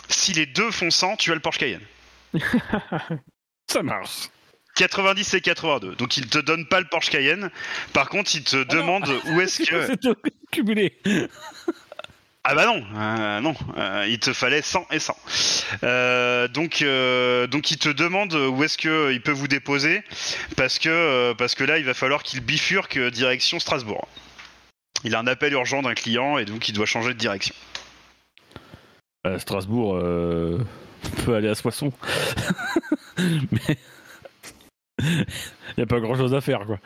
Si les deux font 100, tu as le Porsche Cayenne. Ça marche. 90 et 82. Donc il te donne pas le Porsche Cayenne. Par contre, il te non. demande où est-ce que. C'est cumulé. Ah bah non, euh, non, euh, il te fallait 100 et 100. Euh, donc, euh, donc il te demande où est-ce que il peut vous déposer, parce que, euh, parce que là, il va falloir qu'il bifurque direction Strasbourg. Il a un appel urgent d'un client et donc il doit changer de direction. À Strasbourg, euh, on peut aller à Soissons. Mais. Il n'y a pas grand chose à faire, quoi.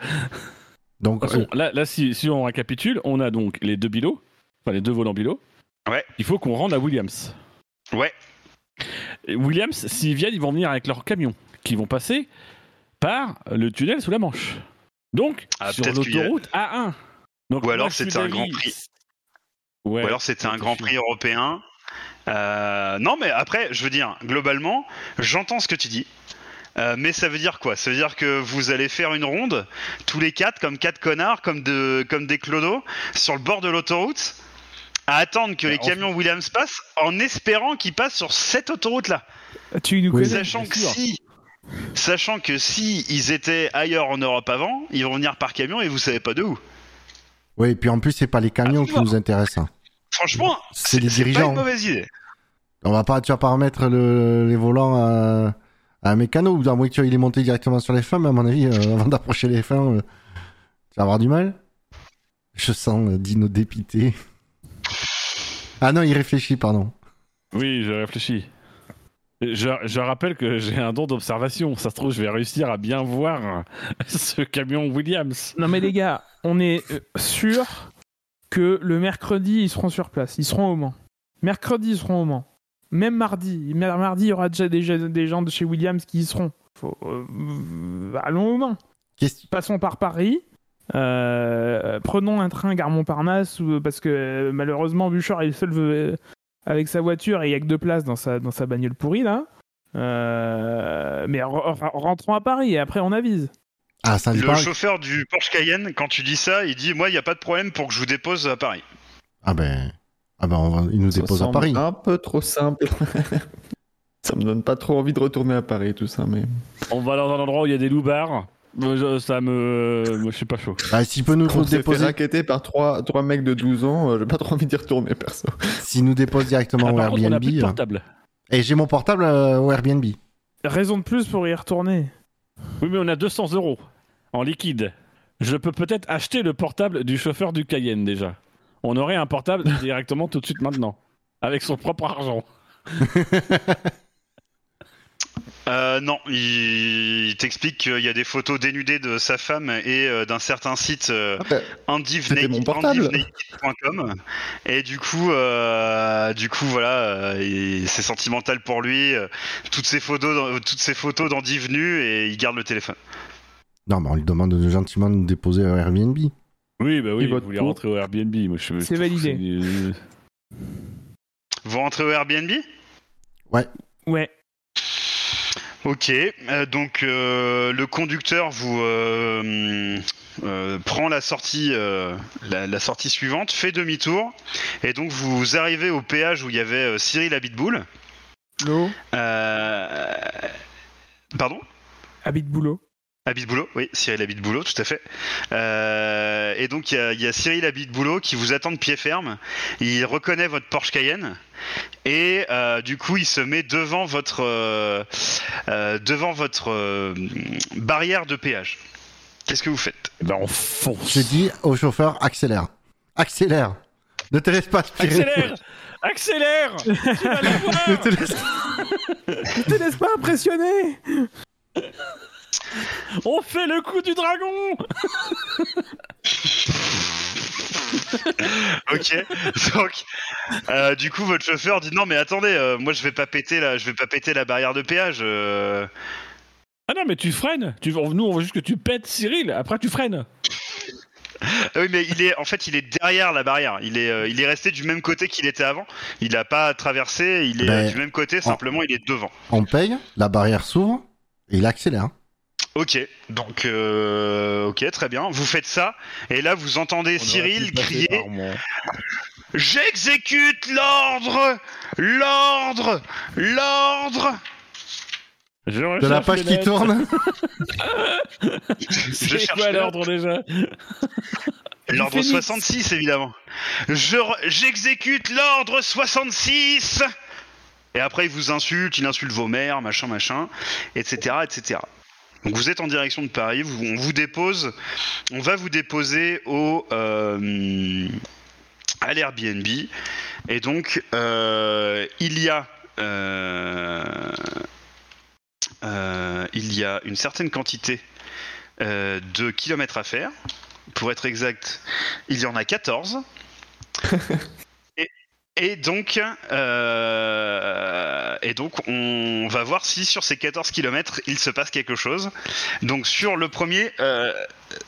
Donc, façon, là si, si on récapitule, on a donc les deux bilots, enfin les deux volants bilots. Ouais. Il faut qu'on rende à Williams. Ouais. Et Williams, s'ils viennent, ils vont venir avec leurs camions, qui vont passer par le tunnel sous la Manche. Donc, Ah, sur y a- l'autoroute A1. Donc, Ou alors c'était un Grand Prix. Ouais. Ou alors c'était un Grand. Prix européen. Euh, non, mais après, je veux dire, globalement, j'entends ce que tu dis. Euh, mais ça veut dire quoi? Ça veut dire que vous allez faire une ronde, tous les quatre, comme quatre connards, comme, de, comme des clodos, sur le bord de l'autoroute, à attendre que Bah, les camions Williams passent, en espérant qu'ils passent sur cette autoroute-là. Tu nous Oui. connais Sachant que si, sachant que si ils étaient ailleurs en Europe avant, ils vont venir par camion et vous savez pas de où. oui, et puis en plus, c'est pas les camions qui nous intéressent. hein. Franchement, C'est les c'est pas dirigeants. une mauvaise idée. On va pas, tu vas pas remettre le- les volants à, à un mécano, ou à moins que tu il est monté directement sur les fins, mais à mon avis, euh, avant d'approcher les fins, euh, tu vas avoir du mal. Je sens euh, Dino dépité. Ah non, il réfléchit, pardon. Oui, je réfléchis. Je, je rappelle que j'ai un don d'observation. Ça se trouve, je vais réussir à bien voir ce camion Williams. Non mais les gars, on est euh, sûr que le mercredi, ils seront sur place. Ils seront au Mans. Mercredi, ils seront au Mans. Même mardi. Mer- Mardi, il y aura déjà des, gens- des gens de chez Williams qui y seront. Faut, euh, allons au Mans. Passons par Paris. Euh, prenons un train gare Montparnasse ou- parce que euh, malheureusement Bouchard est seul euh, avec sa voiture et il y a que deux places dans sa, dans sa bagnole pourrie là. Euh, mais re- re- rentrons à Paris et après on avise. Ah, ça Le chauffeur du Porsche Cayenne, quand tu dis ça, il dit Moi, il n'y a pas de problème pour que je vous dépose à Paris. Ah ben, ah ben on va- il nous Ça dépose à Paris. Un peu trop simple. ça me donne pas trop envie de retourner à Paris, tout ça, mais. On va dans un endroit où il y a des loups-bars. Je- Ça me. Moi, je suis pas chaud. Bah, s'il peut nous Quand fait déposer, raqueter par trois, trois mecs de 12 ans, euh, j'ai pas trop envie d'y retourner, perso. s'il nous dépose directement Ah, au par contre, on a Airbnb. plus de euh, portable. Et j'ai mon portable euh, au Airbnb. Raison de plus pour y retourner. Oui, mais on a 200 euros en liquide. Je peux peut-être acheter le portable du chauffeur du Cayenne déjà. On aurait un portable directement tout de suite maintenant. Avec son propre argent. Euh, non, il, il t'explique qu'il y a des photos dénudées de sa femme et euh, d'un certain site euh, Ah, andivnaked.com. Et du coup, euh, du coup, voilà, euh, c'est sentimental pour lui. euh, toutes ces photos, dans- toutes ces photos et il garde le téléphone. Non, mais on lui demande de gentiment de nous déposer au Airbnb. Oui, bah oui, vous voulez rentrer au Airbnb. Moi, je, C'est validé. Vous rentrez au Airbnb? Ouais. Ok, euh, donc euh, le conducteur vous euh, prend la sortie, la, la sortie suivante, fait demi-tour, et donc vous arrivez au péage où il y avait Cyril Abitboul. L'eau, Euh, Pardon? Habit de boulot. Habit de boulot, oui, Cyril habit de boulot, tout à fait. Euh, et donc il y a, il y a Cyril habit de boulot qui vous attend de pied ferme. Il reconnaît votre Porsche Cayenne et euh, du coup il se met devant votre euh, devant votre barrière de péage. Qu'est-ce que vous faites? Eh ben, on fonce. J'ai dit au chauffeur accélère. Accélère. Ne te laisse pas aspirer. Accélère Accélère Tu vas le voir Ne te laisse- Ne te laisse pas impressionner On fait le coup du dragon Ok. Donc, euh, du coup, votre chauffeur dit non, mais attendez, euh, moi je vais pas péter la, je vais pas péter la barrière de péage. euh. Ah non, mais tu freines tu... Nous, on veut juste que tu pètes Cyril, après tu freines. Ah oui, mais il est, en fait, il est derrière la barrière. Il est, euh, il est resté du même côté qu'il était avant. Il a pas traversé. Il est Ben, du même côté. Simplement, il est devant. On paye, la barrière s'ouvre et il accélère. Ok. Donc, euh, ok, très bien. Vous faites ça, et là, vous entendez On Cyril crier. J'exécute l'ordre L'ordre L'ordre Je De la page qui tourne. Je C'est cherche quoi l'ordre déjà? L'ordre Phoenix. 66, évidemment. Je re- J'exécute l'ordre 66 Et après, il vous insulte, il insulte vos mères, machin, machin, etc., etc. Donc vous êtes en direction de Paris, on vous dépose, on va vous déposer au euh, à l'Airbnb, et donc euh, il y a euh, il y a une certaine quantité de kilomètres à faire. Pour être exact, il y en a 14. et, et donc, euh, et donc, on va voir si sur ces 14 kilomètres, il se passe quelque chose. Donc, sur le premier, euh,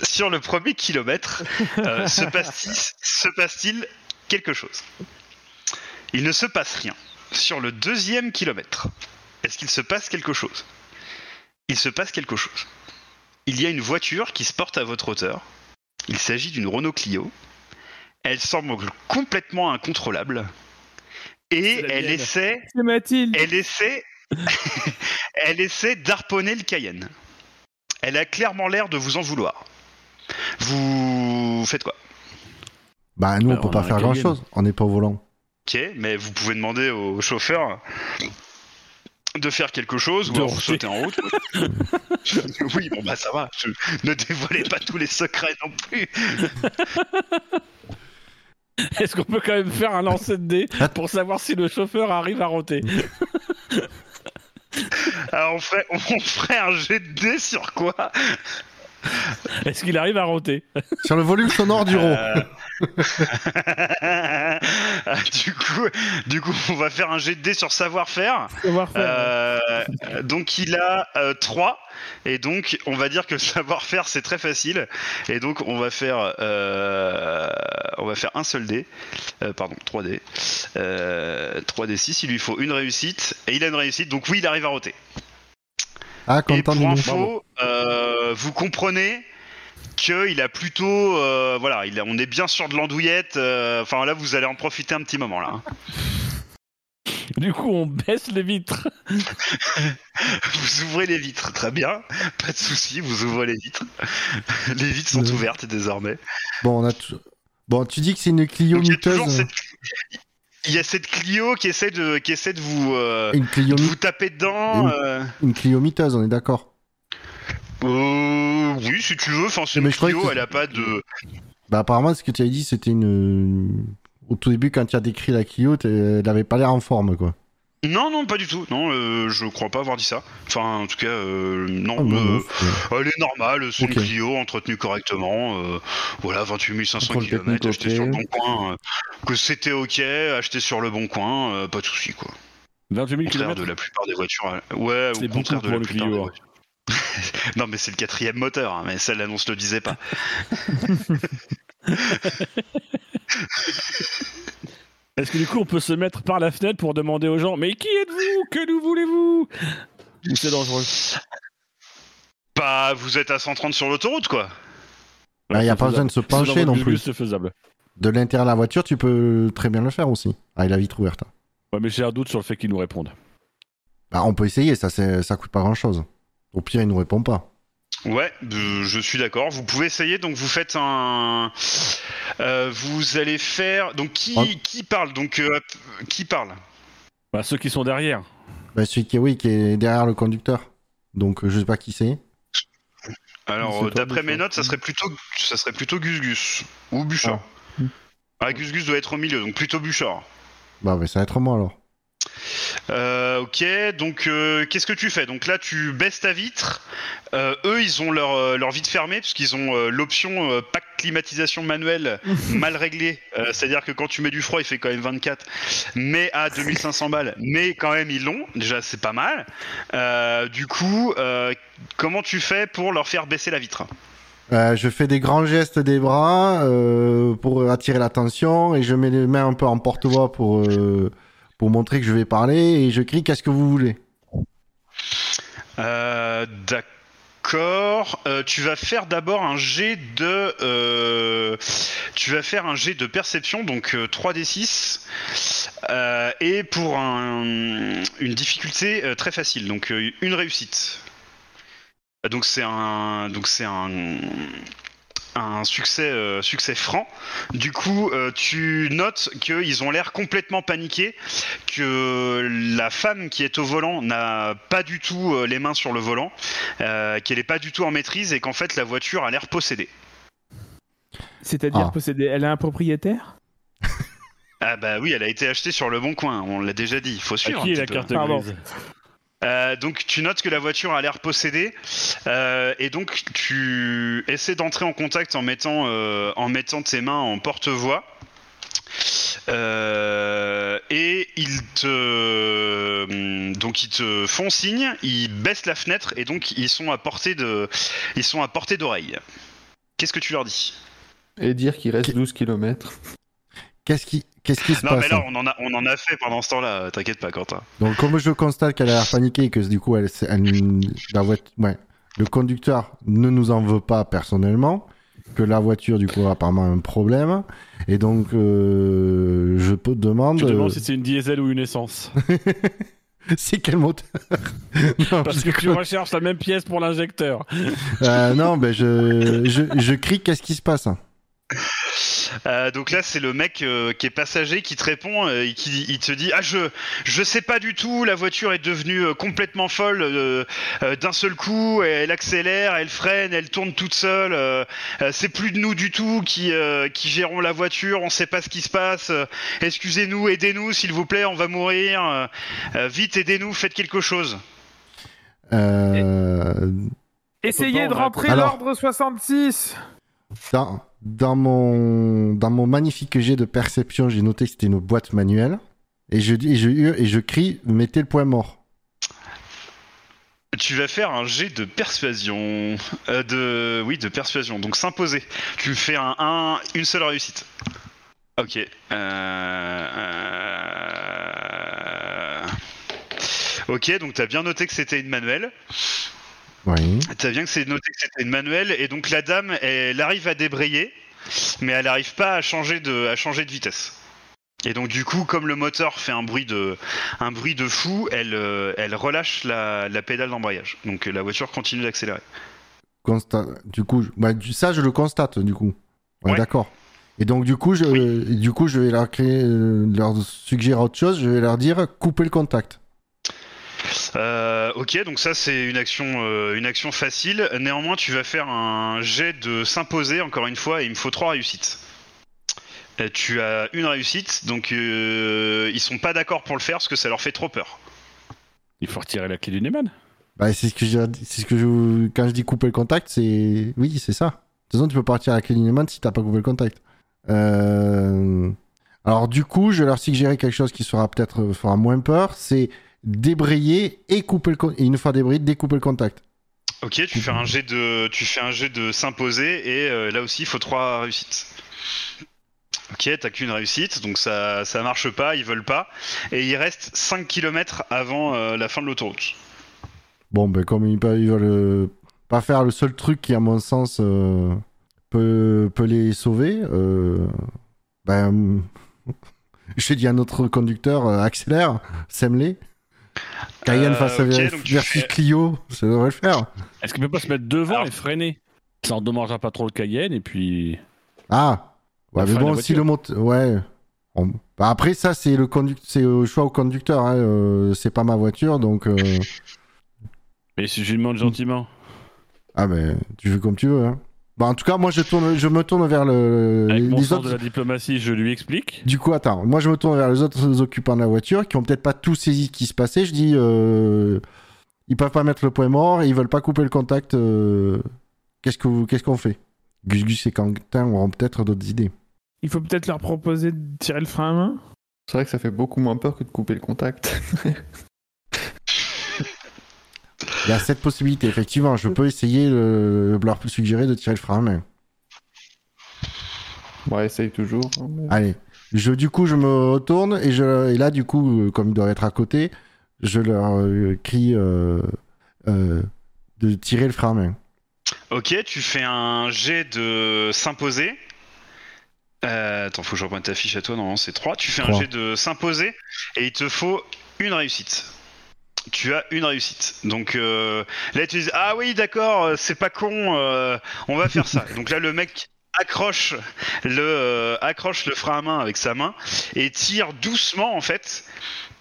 sur le premier kilomètre, euh, se passe-t-il se passe-t-il quelque chose? Il ne se passe rien. Sur le deuxième kilomètre, est-ce qu'il se passe quelque chose? Il se passe quelque chose. Il y a une voiture qui se porte à votre hauteur. Il s'agit d'une Renault Clio. Elle semble complètement incontrôlable. Et elle mienne. essaie, C'est Mathilde. elle essaie, elle essaie d'harponner le Cayenne. Elle a clairement l'air de vous en vouloir. Vous faites quoi? Bah, nous, Bah, on peut on pas faire grand Cayenne. chose. On n'est pas au volant. Ok, mais vous pouvez demander au chauffeur de faire quelque chose ou De alors vous rouler. sautez en route. oui, bon bah ça va. Je- Ne dévoilez pas tous les secrets non plus. Est-ce qu'on peut quand même faire un lancer de dés pour savoir si le chauffeur arrive à roter Alors on ferait, on ferait un jet de dés sur quoi? Est-ce qu'il arrive à roter Sur le volume sonore du Euh, RAW. Ah, du coup, du coup, on va faire un jet de dés sur savoir-faire. Savoir-faire. Euh, donc il a 3 et donc on va dire que le savoir-faire c'est très facile. Et donc on va faire euh, on va faire un seul dé. Euh, pardon 3 dés. Euh, 3 d 6 il lui faut une réussite. Et il a une réussite. Donc oui il arrive à roter Ah, et pour info euh, vous comprenez qu'il a plutôt euh, voilà il a- on est bien sûr de l'andouillette euh, enfin là vous allez en profiter un petit moment là hein. Du coup, on baisse les vitres. Vous ouvrez les vitres, très bien, pas de souci, vous ouvrez les vitres. Les vitres sont ouvertes désormais. Bon, on a tout- bon, tu dis que c'est une Clio Donc, il y a toujours miteuse. cette... Il y a cette Clio qui essaie de, qui essaie de vous, euh, Une Clio, de mi- vous taper dedans. Une- euh. une Clio miteuse, on est d'accord. Euh, oui, si tu veux. Enfin, c'est Mais une que- elle a pas de. Bah, apparemment, ce que tu avais dit, c'était une. Au tout début, quand tu as décrit la Clio, elle avait pas l'air en forme, quoi. Non, non, pas du tout. Non, euh, je crois pas avoir dit ça. Enfin, en tout cas, euh, non. Ah, non, euh, Elle est normale, c'est Ok. une Clio entretenue correctement. euh, voilà, 28 500 Contrôle km, acheté sur le bon coin. euh, que c'était ok, acheté sur le bon coin, euh, pas de souci quoi. 28 Au 000 contraire km. de la plupart des voitures. Ouais, au contraire de la pour le plupart Clio, des hein. voitures. non, mais c'est le quatrième moteur, hein, mais ça l'annonce le disait pas. Est-ce que du coup, on peut se mettre par la fenêtre pour demander aux gens Mais qui êtes-vous? Que nous voulez-vous? Ou c'est dangereux Bah, vous êtes à 130 sur l'autoroute quoi. Bah, y a pas besoin de se pencher non plus. C'est faisable. De l'intérieur de la voiture, tu peux très bien le faire aussi. Avec la vitre ouverte. Ouais, mais j'ai un doute sur le fait qu'ils nous répondent. Bah, on peut essayer, ça, ça coûte pas grand chose. Au pire, il nous répond pas. Ouais, euh, je suis d'accord. Vous pouvez essayer. Donc vous faites un. euh, vous allez faire. Donc qui, qui parle? Donc euh, qui parle? Bah, ceux qui sont derrière. Bah, celui qui est, oui, qui est derrière le conducteur. Donc, je sais pas qui c'est. Alors d'après mes notes, ça serait plutôt ça serait plutôt Gus Gus ou Bouchard. Ah, Gus Gus doit être au milieu, donc plutôt Bouchard. Bah, bah, ça va être moi alors. Euh, ok, donc euh, qu'est-ce que tu fais? Donc là, tu baisses ta vitre. Euh, eux, ils ont leur, leur vitre fermée parce qu'ils ont euh, l'option euh, pack climatisation manuelle mal réglée. Euh, C'est-à-dire que quand tu mets du froid, il fait quand même 24, mais à 2500 balles. Mais quand même, ils l'ont. Déjà, c'est pas mal. Euh, du coup, euh, comment tu fais pour leur faire baisser la vitre? Euh, je fais des grands gestes des bras euh, pour attirer l'attention et je mets les mains un peu en porte-voix pour, euh, pour montrer que je vais parler et je crie Qu'est-ce que vous voulez Euh, D'accord. Euh, tu vas faire d'abord un jet de. euh, tu vas faire un jet de perception, donc euh, 3d6. euh, et pour un- une difficulté très facile, donc une réussite. Donc c'est un. Donc c'est un. Un succès, euh, succès franc. Du coup, euh, tu notes qu'ils ont l'air complètement paniqués, que la femme qui est au volant n'a pas du tout euh, les mains sur le volant, euh, qu'elle est pas du tout en maîtrise et qu'en fait la voiture a l'air possédée. C'est-à-dire Ah. posséder. Elle a un propriétaire? Ah bah oui, elle a été achetée sur le bon coin, on l'a déjà dit, il faut À suivre. qui un est la peu. carte grise? Euh, donc tu notes que la voiture a l'air possédée euh, et donc tu essaies d'entrer en contact en mettant, euh, en mettant tes mains en porte-voix. Euh, et ils te donc ils te font signe, ils baissent la fenêtre et donc ils sont à portée de ils sont à portée d'oreille. Qu'est-ce que tu leur dis? Et dire qu'il reste 12 km. Qu'est-ce qui, qu'est-ce qui se Non mais passe là on en a on en a fait pendant ce temps-là, t'inquiète pas Quentin. Donc, comme je constate qu'elle a l'air paniquée et que du coup, elle, elle- la voiture, ouais, le conducteur ne nous en veut pas personnellement, que la voiture, du coup, a apparemment un problème, et donc, euh, je peux demande. Je me demande euh, si c'est une diesel ou une essence. c'est quel moteur Non, Parce je que tu recherches la même pièce pour l'injecteur. Euh, non, ben je, je, je crie, qu'est-ce qui se passe Euh, donc là, c'est le mec euh, qui est passager qui te répond euh, et qui il te dit ah je je sais pas du tout, la voiture est devenue euh, complètement folle euh, euh, d'un seul coup, elle accélère, elle freine, elle tourne toute seule. euh, euh, c'est plus de nous du tout qui euh, qui gérons la voiture, on sait pas ce qui se passe. euh, Excusez-nous, aidez-nous s'il vous plaît, on va mourir. euh, euh, vite, aidez-nous, faites quelque chose. euh, Essayez de rentrer Alors- l'ordre 66 dans, dans, mon, mon magnifique jet de perception, j'ai noté que c'était une boîte manuelle, et je, et et je crie, mettez le point mort. Tu vas faire un jet de persuasion. Euh, de oui, de persuasion. Donc s'imposer. Tu fais un, un- une seule réussite. Ok. Euh, euh, Ok, donc t'as bien noté que c'était une manuelle. Oui. T'as bien que c'est noté que c'était une manuelle et donc la dame, elle arrive à débrayer, mais elle n'arrive pas à changer de à changer de vitesse. Et donc du coup, comme le moteur fait un bruit de un bruit de fou, elle euh, elle relâche la, la pédale d'embrayage. Donc la voiture continue d'accélérer. Du coup, je- bah, ça je le constate du coup. Ouais, Ouais. D'accord. Et donc du coup, je, Oui. du coup, je vais leur créer, euh, leur suggérer autre chose. Je vais leur dire couper le contact. Euh, ok, donc ça c'est une action euh, une action facile. Néanmoins, tu vas faire un jet de s'imposer encore une fois et il me faut trois réussites. Euh, tu as une réussite, donc euh, ils sont pas d'accord pour le faire parce que ça leur fait trop peur. Il faut retirer la clé du Neyman. Bah, c'est ce que j'ai, c'est ce que je, quand je dis couper le contact, c'est, oui, c'est ça. De toute façon, tu peux partir à la clé du Neyman si t'as pas coupé le contact. Euh... Alors du coup, je vais leur suggérer quelque chose qui sera peut-être fera moins peur, c'est débrayer et couper le con- et une fois débrayé, découper le contact. Ok, tu fais un jet de, tu fais un jet de s'imposer et euh, là aussi il faut trois réussites. Ok, t'as qu'une réussite, donc ça, ça marche pas, ils veulent pas, et il reste 5 km avant euh, la fin de l'autoroute. Bon, ben comme ils peuvent, ils veulent euh, pas faire le seul truc qui, à mon sens, peut, peut les sauver, ben, je dis à notre conducteur, accélère, sème-les. Cayenne Euh, face à donc tu versus fais- Clio, ça devrait le faire. Est-ce qu'il peut pas se mettre devant Alors- et freiner? Ça endommagera pas trop le Cayenne et puis. Ah Ouais, mais bon, si le moteur. Ouais. On- Bah, après, ça, c'est le conduc... c'est au choix au conducteur. Hein. euh, c'est pas ma voiture, donc. euh, Mais si je lui demande gentiment. Ah, mais tu fais comme tu veux. Hein. Bah, en tout cas, moi, je, tourne... je me tourne vers le... Avec mon les sens autres. de la diplomatie, je lui explique. Du coup, attends, moi, je me tourne vers les autres occupants de la voiture qui ont peut-être pas tout saisi ce qui se passait. Je dis. Euh... Ils peuvent pas mettre le point mort, ils veulent pas couper le contact. euh, Qu'est-ce que vous- qu'est-ce qu'on fait? Gus Gus et Quentin auront peut-être d'autres idées. Il faut peut-être leur proposer de tirer le frein à main. C'est vrai que ça fait beaucoup moins peur que de couper le contact. Il y a cette possibilité, effectivement. Je peux essayer de leur suggérer de tirer le frein à main. Ouais, essaye toujours. hein, mais- Allez. Je, du coup, je me retourne et, je, et là, du coup, euh, comme ils doivent être à côté, je leur euh, crie euh, euh, de tirer le frein à main. Ok, tu fais un jet de s'imposer. Euh, attends, faut que je reprenne ta fiche à toi. Normalement, c'est 3. Tu fais un jet de s'imposer et il te faut une réussite. Tu as une réussite. Donc euh, là, tu dis Ah oui, d'accord, euh, c'est pas con, euh, on va faire ça. Donc là, le mec accroche le, euh, accroche le frein à main avec sa main et tire doucement en fait.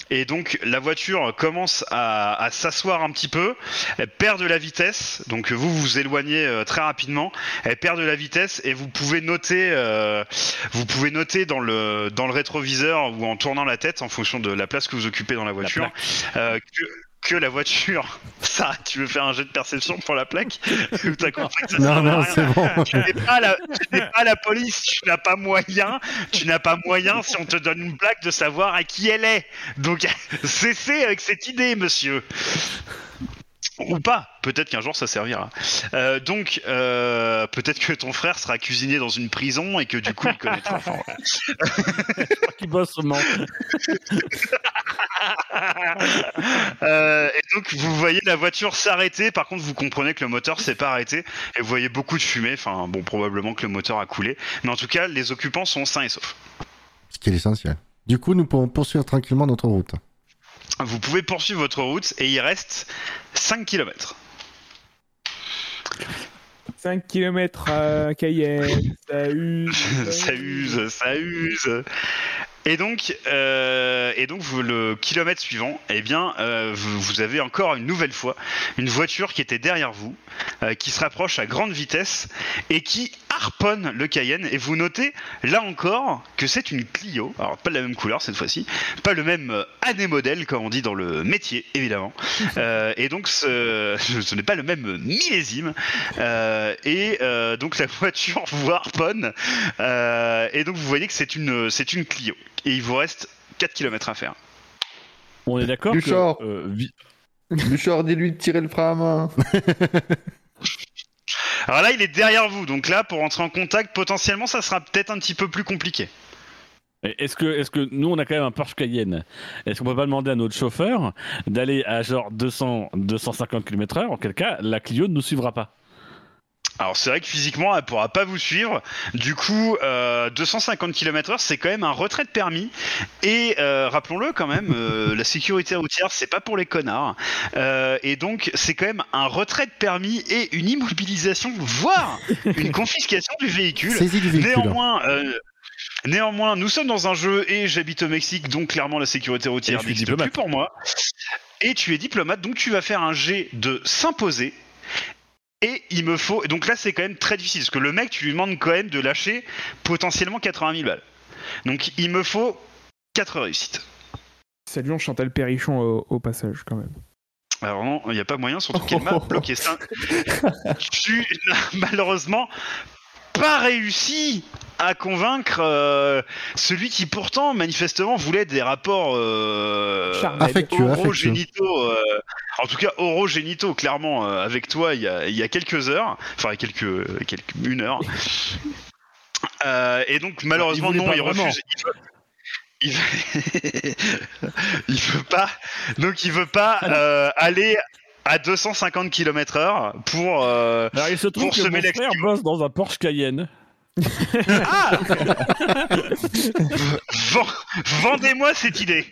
Et donc la voiture commence à, à s'asseoir un petit peu, elle perd de la vitesse, donc vous vous éloignez euh, très rapidement, elle perd de la vitesse et vous pouvez noter, euh, vous pouvez noter dans le dans le rétroviseur ou en tournant la tête en fonction de la place que vous occupez dans la voiture euh, que que la voiture, ça, tu veux faire un jet de perception pour la plaque Ou t'as compris que ça Non, non, c'est bon. tu n'es pas, la, pas la police, tu n'as pas moyen, tu n'as pas moyen si on te donne une plaque de savoir à qui elle est. Donc cessez avec cette idée, monsieur. Ou pas, peut-être qu'un jour ça servira. Euh, donc, euh, peut-être que ton frère sera cuisinier dans une prison et que du coup il connaîtra. Voilà. Qui bosse au Mans. Euh, et donc vous voyez la voiture s'arrêter. Par contre, vous comprenez que le moteur s'est pas arrêté et vous voyez beaucoup de fumée. Enfin, bon, probablement que le moteur a coulé, mais en tout cas, les occupants sont sains et saufs. Ce qui est l'essentiel. Du coup, nous pouvons poursuivre tranquillement notre route. Vous pouvez poursuivre votre route et il reste 5 km. 5 km à Cayenne, ça use. ça use, ça use. Et donc, euh, et donc vous, le kilomètre suivant, eh bien, euh, vous, vous avez encore une nouvelle fois une voiture qui était derrière vous, euh, qui se rapproche à grande vitesse et qui harponne le Cayenne. Et vous notez là encore que c'est une Clio, alors pas de la même couleur cette fois-ci, pas le même année modèle comme on dit dans le métier évidemment. Et donc ce, ce n'est pas le même millésime. Et donc la voiture vous harponne. Et donc vous voyez que c'est une, c'est une Clio. Et il vous reste 4 km à faire. On est d'accord que. euh, vi- Bouchard, dis-lui de tirer le frein à main. Alors là, il est derrière vous. Donc là, pour entrer en contact, potentiellement, ça sera peut-être un petit peu plus compliqué. Est-ce que, est que nous, on a quand même un Porsche Cayenne? Est-ce qu'on peut pas demander à notre chauffeur d'aller à genre 200, 250 km/h En quel cas, la Clio ne nous suivra pas. Alors c'est vrai que physiquement, elle pourra pas vous suivre. Du coup, euh, 250 km/h, c'est quand même un retrait de permis. Et euh, rappelons-le quand même, euh, la sécurité routière, c'est pas pour les connards. Euh, et donc, c'est quand même un retrait de permis et une immobilisation, voire une confiscation du véhicule. Saisie du véhicule. Néanmoins, euh, néanmoins, nous sommes dans un jeu et j'habite au Mexique, donc clairement la sécurité routière n'existe plus pour moi. Et tu es diplomate, donc tu vas faire un jet de s'imposer. Et il me faut. Donc là, c'est quand même très difficile parce que le mec, tu lui demandes quand même de lâcher potentiellement 80 000 balles. Donc il me faut 4 réussites. Saluons Chantal Perrichon au, au passage, quand même. Alors non, il n'y a pas moyen, surtout qu'elle m'a bloqué ça. tu n'as malheureusement pas réussi à convaincre euh, celui qui pourtant manifestement voulait des rapports euh. Affectueux, affectueux. orogénitaux, euh, en tout cas orogénitaux clairement euh, avec toi il y, a, il y a quelques heures, enfin il y a quelques, quelques une heure. Euh, et donc malheureusement Il non, il vraiment. refuse. Il veut, il veut- il veut pas. Donc il veut pas euh, aller à 250 km/h pour. euh, Alors, il se trouve que mon frère bosse dans un Porsche Cayenne. Ah Vend- Vendez-moi cette idée.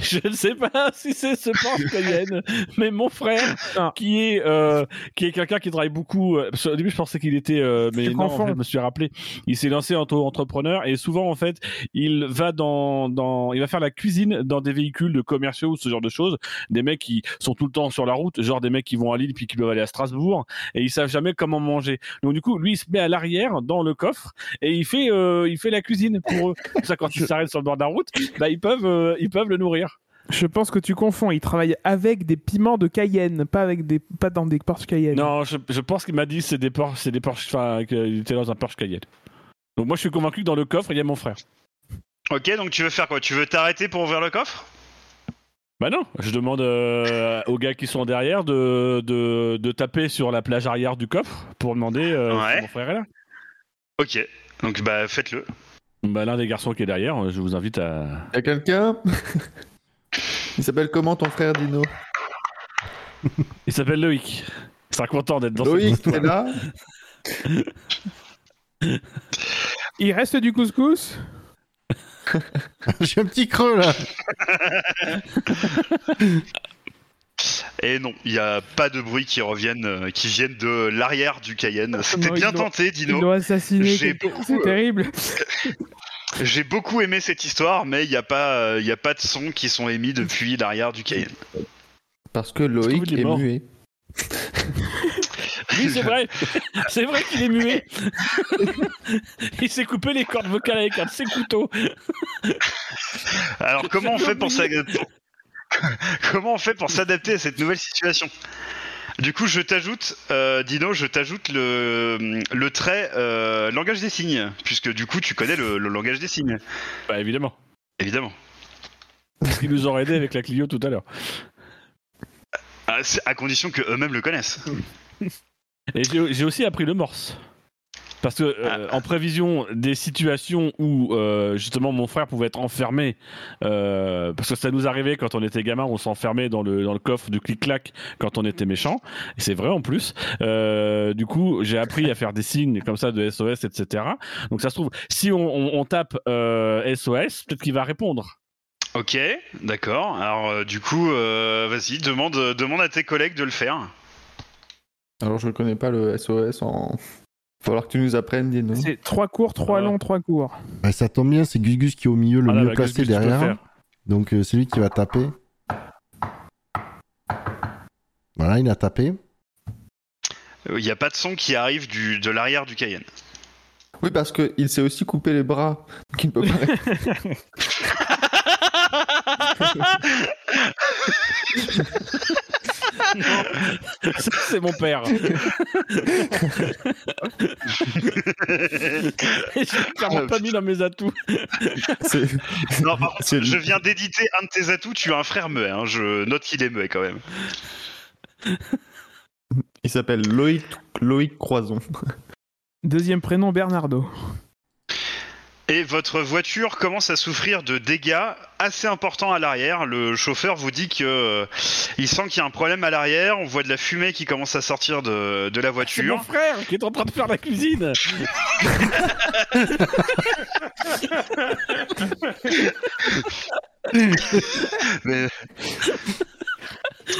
Je ne sais pas si c'est ce Porsche Cayenne, mais mon frère, Non. qui est euh, qui est quelqu'un qui travaille beaucoup. euh, parce qu'au début, je pensais qu'il était, euh, mais non, en fait, je me suis rappelé. Il s'est lancé en auto-entrepreneur et souvent, en fait, il va dans dans, il va faire la cuisine dans des véhicules de commerciaux ou ce genre de choses. Des mecs qui sont tout le temps sur la route, genre des mecs qui vont à Lille puis qui doivent aller à Strasbourg et ils savent jamais comment manger. Donc du coup, lui, il se met à l'arrière dans le coffre et il fait euh, il fait la cuisine pour eux. Comme ça, quand ils s'arrêtent sur le bord de la route, bah ils peuvent euh, ils peuvent le nourrir. Je pense que tu confonds. Il travaille avec des piments de Cayenne, pas avec des, pas dans des Porsche Cayenne. Non, je, je pense qu'il m'a dit c'est des Porsche, c'est des Porsche, enfin qu'il était dans un Porsche Cayenne. Donc moi je suis convaincu que dans le coffre il y a mon frère. Ok, donc tu veux faire quoi? Tu veux t'arrêter pour ouvrir le coffre? Bah non, je demande euh, aux gars qui sont derrière de, de, de taper sur la plage arrière du coffre pour demander euh, Ouais. si mon frère est là. Ok, donc bah faites-le. Bah l'un des garçons qui est derrière, je vous invite à. Y'a quelqu'un? Il s'appelle comment ton frère Dino? Il s'appelle Loïc. Il sera content d'être dans cette Loïc, histoire. t'es là? Il reste du couscous? J'ai un petit creux là. Et non, il n'y a pas de bruit qui reviennent, euh, qui viennent de l'arrière du Cayenne. C'était Non, bien ils tenté, Dino. quelqu'un. beaucoup, C'est euh, terrible. J'ai beaucoup aimé cette histoire, mais il n'y a pas, euh, il y a pas de sons qui sont émis depuis l'arrière du Cayenne. Parce que Loïc est muet. Oui, c'est vrai. c'est vrai qu'il est muet. il s'est coupé les cordes vocales avec un de ses couteaux. Alors comment on fait pour Comment on fait pour s'adapter à cette nouvelle situation? Du coup, je t'ajoute, euh, Dino, je t'ajoute le, le trait euh, langage des signes, puisque du coup, tu connais le, le langage des signes, Bah évidemment. évidemment. Parce qu'ils nous ont aidé avec la Clio tout à l'heure. À, à condition que eux-mêmes le connaissent. Et j'ai aussi appris le morse. Parce que euh, en prévision des situations où euh, justement mon frère pouvait être enfermé, euh, parce que ça nous arrivait quand on était gamin, on s'enfermait dans le, dans le coffre du clic-clac quand on était méchant, et c'est vrai en plus. Euh, du coup, j'ai appris à faire des signes comme ça de SOS, etc. Donc ça se trouve, si on, on- on tape euh, SOS, peut-être qu'il va répondre. Ok, d'accord. Alors euh, du coup, euh, vas-y, demande, demande à tes collègues de le faire. Alors je ne connais pas le SOS en. Falloir que tu nous apprennes, Dino. C'est trois courts, trois Ah. longs, trois courts. Bah, ça tombe bien, c'est Gus Gus qui est au milieu, le Ah mieux bah, placé derrière. Donc euh, c'est lui qui va taper. Voilà, il a tapé. Il n'y a pas de son qui arrive du, de l'arrière du Cayenne. Oui, parce qu'il s'est aussi coupé les bras. Donc il ne peut pas. C'est mon père. J'ai clairement pas mis dans mes atouts. C'est- Non, par contre, C'est- je viens d'éditer un de tes atouts, tu as un frère muet. hein. Je note qu'il est muet quand même. Il s'appelle Loïc, Loïc Croison. Deuxième prénom Bernardo. Et votre voiture commence à souffrir de dégâts assez importants à l'arrière. Le chauffeur vous dit que euh, il sent qu'il y a un problème à l'arrière. On voit de la fumée qui commence à sortir de, de la C'est mon voiture. frère qui est en train de faire la cuisine. Mais...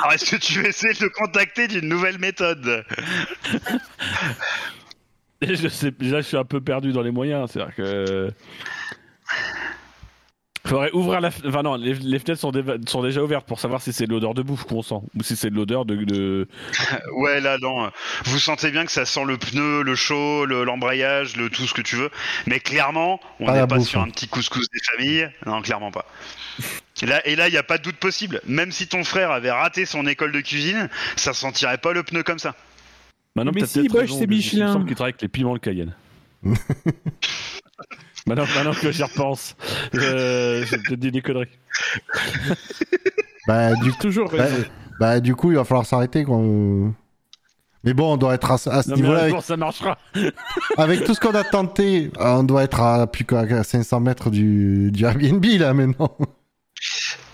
Alors, est-ce que tu essaies de le contacter d'une nouvelle méthode? je sais, là, je suis un peu perdu dans les moyens. C'est-à-dire que. Faudrait ouvrir la. Enfin, non, les, les fenêtres sont, sont déjà ouvertes pour savoir si c'est de l'odeur de bouffe qu'on sent ou si c'est de l'odeur de, de- Ouais, là, non. Vous sentez bien que ça sent le pneu, le chaud, le- l'embrayage, le, tout ce que tu veux. Mais clairement, on Pas n'est pas bouffe, sur hein. un petit couscous des familles. Non, clairement pas. Et là, et là, il n'y a pas de doute possible. Même si ton frère avait raté son école de cuisine, ça sentirait pas le pneu comme ça. Maintenant, Mais si, peut-être Bosch, c'est Il Michelin. me semble qu'il travaille avec les piments le Cayenne. maintenant, maintenant que j'y repense, euh, je te dis des conneries. Bah du, Toujours bah, bah, du coup, il va falloir s'arrêter quoi. Mais bon, on doit être à, à ce niveau-là. Avec, ça marchera. avec tout ce qu'on a tenté, on doit être à plus qu'à 500 mètres du, du Airbnb là maintenant.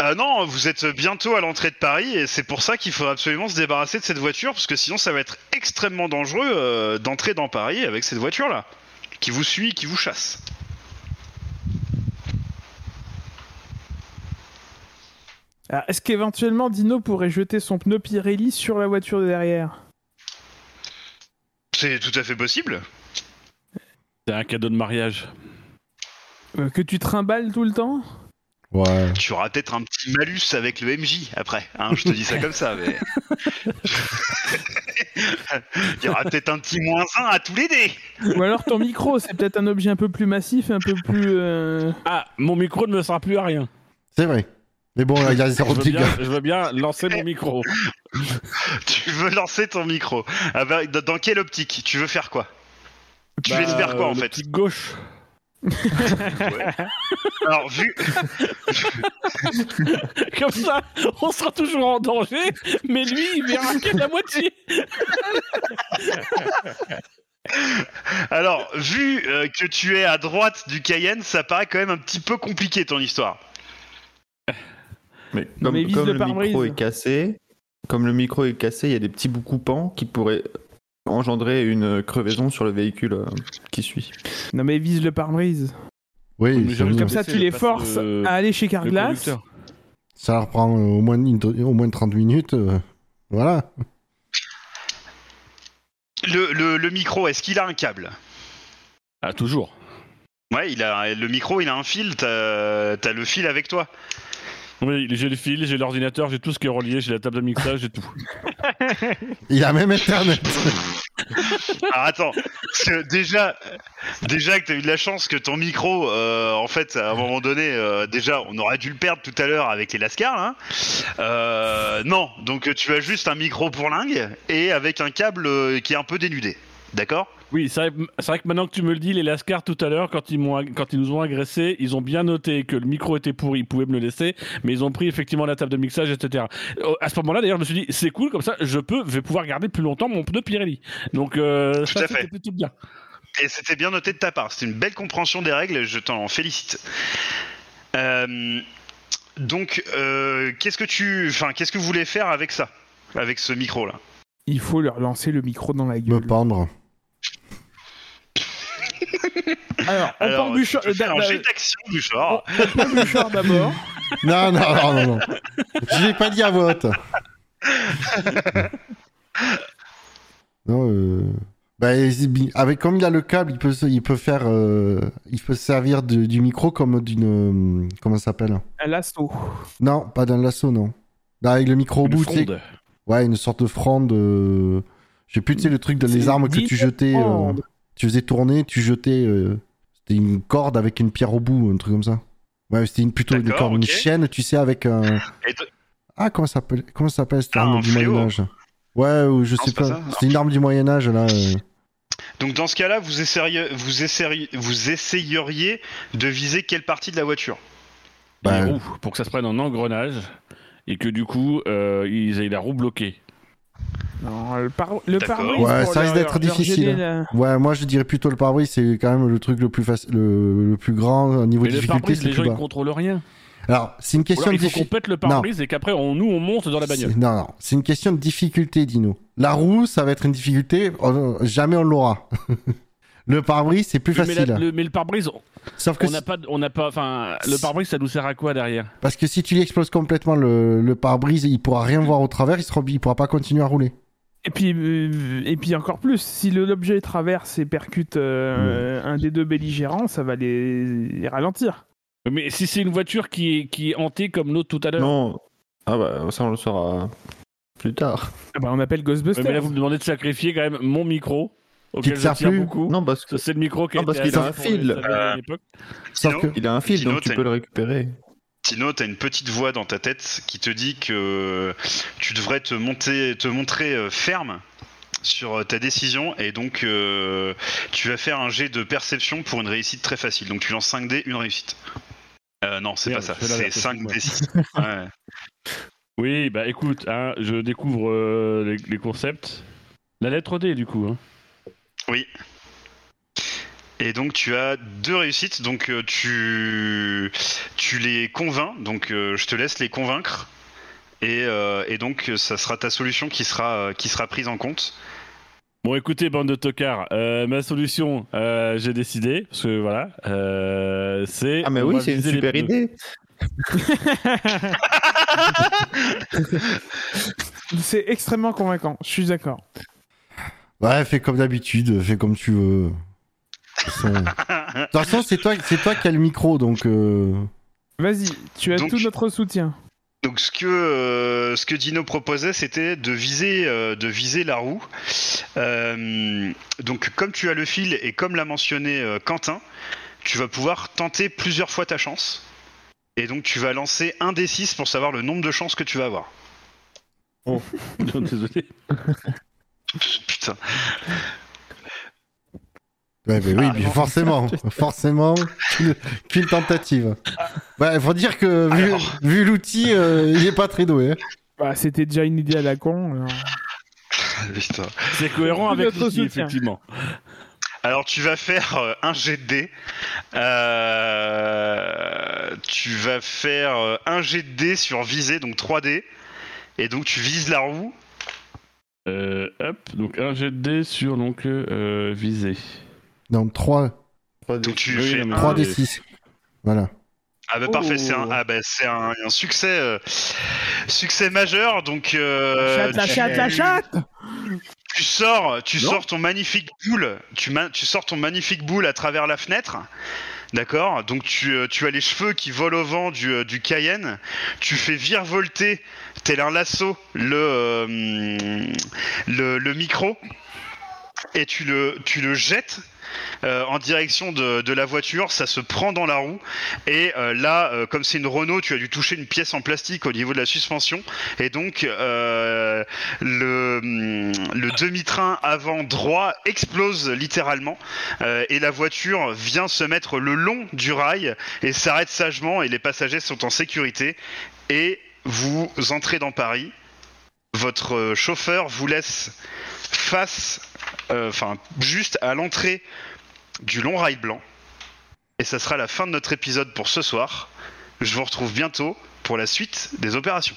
Euh, non, vous êtes bientôt à l'entrée de Paris et c'est pour ça qu'il faut absolument se débarrasser de cette voiture parce que sinon ça va être extrêmement dangereux euh, d'entrer dans Paris avec cette voiture là. qui vous suit, qui vous chasse. Alors, Est-ce qu'éventuellement Dino pourrait jeter son pneu Pirelli sur la voiture de derrière? C'est tout à fait possible. C'est un cadeau de mariage. Euh, Que tu trimbales tout le temps? Ouais. Tu auras peut-être un petit malus avec le MJ après. Hein, je te dis ça comme ça, mais. Il y aura peut-être un petit moins 1 à tous les dés. Ou alors ton micro, c'est peut-être un objet un peu plus massif, un peu plus... euh, Ah, mon micro ne me sert plus à rien. C'est vrai. Mais bon, il y a Je zéro veux bien, je veux bien lancer mon micro. Tu veux lancer ton micro. Ah bah, dans quelle optique? Tu veux faire quoi? Tu Bah, espères quoi en fait? gauche. Alors, vu, Comme ça, on sera toujours en danger, mais lui, il verra que la moitié. alors, vu euh, que tu es à droite du Cayenne, ça paraît quand même un petit peu compliqué ton histoire. Mais comme, mais vise comme le micro est cassé, comme le micro est cassé, il y a des petits bouts coupants qui pourraient engendrer une crevaison sur le véhicule euh, qui suit. Non mais vise le pare-brise. Oui, mieux. Comme ça, tu le les forces le- à aller chez Carglass. ça leur prend euh, au moins, une- au moins 30 minutes. euh, Voilà. Le, le- le micro, est-ce qu'il a un câble? Ah, toujours. Ouais, il a le micro, il a un fil. T'as as le fil avec toi. Oui, j'ai le fil, j'ai l'ordinateur, j'ai tout ce qui est relié, j'ai la table de mixage, j'ai tout. Il a même Internet. Alors attends, parce que déjà, déjà que t'as eu de la chance que ton micro, euh, en fait, à un moment donné, euh, déjà, on aurait dû le perdre tout à l'heure avec les lascars. Hein. Euh, non, donc tu as juste un micro pour lingue et avec un câble euh, qui est un peu dénudé. D'accord? Oui, c'est vrai, que maintenant que tu me le dis, les Lascars tout à l'heure, quand, ils quand nous ont agressés, ils ont bien noté que le micro était pourri, ils pouvaient me le laisser, mais ils ont pris effectivement la table de mixage, etc. Euh, À ce moment-là, d'ailleurs, je me suis dit, c'est cool, comme ça, je peux, vais pouvoir garder plus longtemps mon pneu Pirelli. Donc, euh, Tout ça, à fait. c'était plutôt bien. Et c'était bien noté de ta part. C'était une belle compréhension des règles. Je t'en félicite. Euh, donc, euh, qu'est-ce que tu, enfin, qu'est-ce que vous voulez faire avec ça, avec ce micro là Il faut leur lancer le micro dans la Me gueule. pendre. Alors, on Alors, un d'a- jet d'action du genre. on prend Bouchard d'abord. Non, non, non, non, non. Je l'ai pas dit à haute. Non, euh... bah, avec comme il a le câble, il peut, se- il peut faire, euh, il peut se servir de- du micro comme d'une, euh, comment ça s'appelle? Un lasso. Non, pas d'un lasso, non. Là, avec le micro au Une bout, tu sais. fronde. Ouais, une sorte de fronde. euh, Je sais plus, tu sais, le truc de les armes que tu jetais. euh, fronde. Tu faisais tourner, tu jetais. euh, C'était une corde avec une pierre au bout, un truc comme ça. Ouais, c'était une, plutôt une corde, une chaîne, tu sais, avec un. De- Ah, comment ça s'appelle Comment ça s'appelle cette Ah, arme du. Moyen-Âge? Ouais, ou je Non, sais pas pas. C'était une arme du Moyen-Âge, là. euh. Donc dans ce cas-là, vous essayeriez, vous essayeriez, vous essayeriez de viser quelle partie de la voiture? Bah, Les roues, pour que ça se prenne en engrenage, et que du coup, euh, ils aient la roue bloquée. Non, le par- le pare-brise. Ouais, ça risque d'être difficile, la- Ouais, moi je dirais plutôt le pare-brise, c'est quand même le truc le plus facile, le, le plus grand au niveau Mais de le difficulté, c'est les le gens, plus ils bas. contrôlent rien. Alors, c'est une question alors, de il faut qu'on pète le pare-brise et qu'après, on, nous, on monte dans la bagnole. C'est- Non, non, c'est une question de difficulté, Dino. La roue, ça va être une difficulté, on- jamais on l'aura. le pare-brise, c'est plus mais, facile. la- le, mais le pare-brise, on- Sauf que on n'a pas, on n'a pas, enfin, le pare-brise, ça nous sert à quoi derrière? Parce que si tu lui exploses complètement le, le pare-brise, il pourra rien voir au travers, il, il pourra pas continuer à rouler. Et puis, euh, et puis encore plus, si l'objet traverse et percute euh, un des deux belligérants, ça va les, les ralentir. Mais si c'est une voiture qui est, qui est hantée comme l'autre tout à l'heure. Non. Ah bah ça on le saura plus tard. Ah bah, on appelle Ouais, Ghostbusters. mais là, vous me demandez de sacrifier quand même mon micro, auquel je sert tiens plus beaucoup. Non parce que C'est le micro qui a Non, parce qu'il a un fil. Il a un fil Sinon, donc tu peux le récupérer. Tino, t'as une petite voix dans ta tête qui te dit que tu devrais te monter, te montrer euh, ferme sur euh, ta décision et donc euh, tu vas faire un jet de perception pour une réussite très facile. Donc tu lances 5 dés, une réussite. Euh, non, c'est pas ça, c'est l'inverse, 5 excuse-moi. d 6. Ouais. Oui, bah écoute, hein, je découvre euh, les, les concepts. La lettre D, du coup. Hein. Oui. Et donc tu as deux réussites, donc euh, tu, tu les convaincs, donc euh, je te laisse les convaincre, et, euh, et donc ça sera ta solution qui sera, qui sera prise en compte. Bon, écoutez, bande de tocards, euh, ma solution, euh, j'ai décidé, parce que voilà, euh, c'est. Ah, mais oui, c'est une super idée. C'est extrêmement convaincant, je suis d'accord. Ouais, fais comme d'habitude, fais comme tu veux. De toute façon, c'est toi, c'est toi qui as le micro, donc. euh, Vas-y, tu as Donc- tout notre soutien. Donc ce que euh, ce que Dino proposait, c'était de viser euh, de viser la roue. Euh, donc comme tu as le fil et comme l'a mentionné euh, Quentin, tu vas pouvoir tenter plusieurs fois ta chance. Et donc tu vas lancer un des 6 pour savoir le nombre de chances que tu vas avoir. Désolé. Putain. Ouais, mais oui, Ah, mais forcément, forcément, qu'une tentative. Ouais, faut dire que vu, Alors. vu l'outil, euh, il est pas très doué. hein. Bah, C'était déjà une idée à la con. alors. Putain. C'est cohérent avec Notre l'outil, effectivement. Alors tu vas faire euh, un jet de dés. Euh, tu vas faire euh, un jet de dés sur visée, donc 3D. Et donc tu vises la roue. Euh, hop, donc un jet de dés sur donc euh, visée. Donc 3, Donc tu Oui, fais non, mais- un- 3 des 6. Voilà. Ah bah Oh. parfait, c'est un, ah bah, c'est un, un succès, euh, succès majeur. Donc euh, chatte, la tu- chatte, la chatte tu sors, tu Non. sors ton magnifique boule, tu sors ton magnifique boule à travers la fenêtre. D'accord Donc tu, euh, tu as les cheveux qui volent au vent du, euh, Cayenne. Tu fais virevolter, tel un lasso, le, euh, le, le micro. Et tu le, tu le jettes euh, en direction de, de la voiture. Ça se prend dans la roue. Et euh, là, euh, comme c'est une Renault, tu as dû toucher une pièce en plastique au niveau de la suspension. Et donc, le, hum, le demi-train avant droit explose littéralement et la voiture vient se mettre le long du rail et s'arrête sagement et les passagers sont en sécurité et vous entrez dans Paris. Votre euh, chauffeur vous laisse face, euh, enfin juste à l'entrée du long rail blanc. Et ça sera la fin de notre épisode pour ce soir. Je vous retrouve bientôt pour la suite des opérations.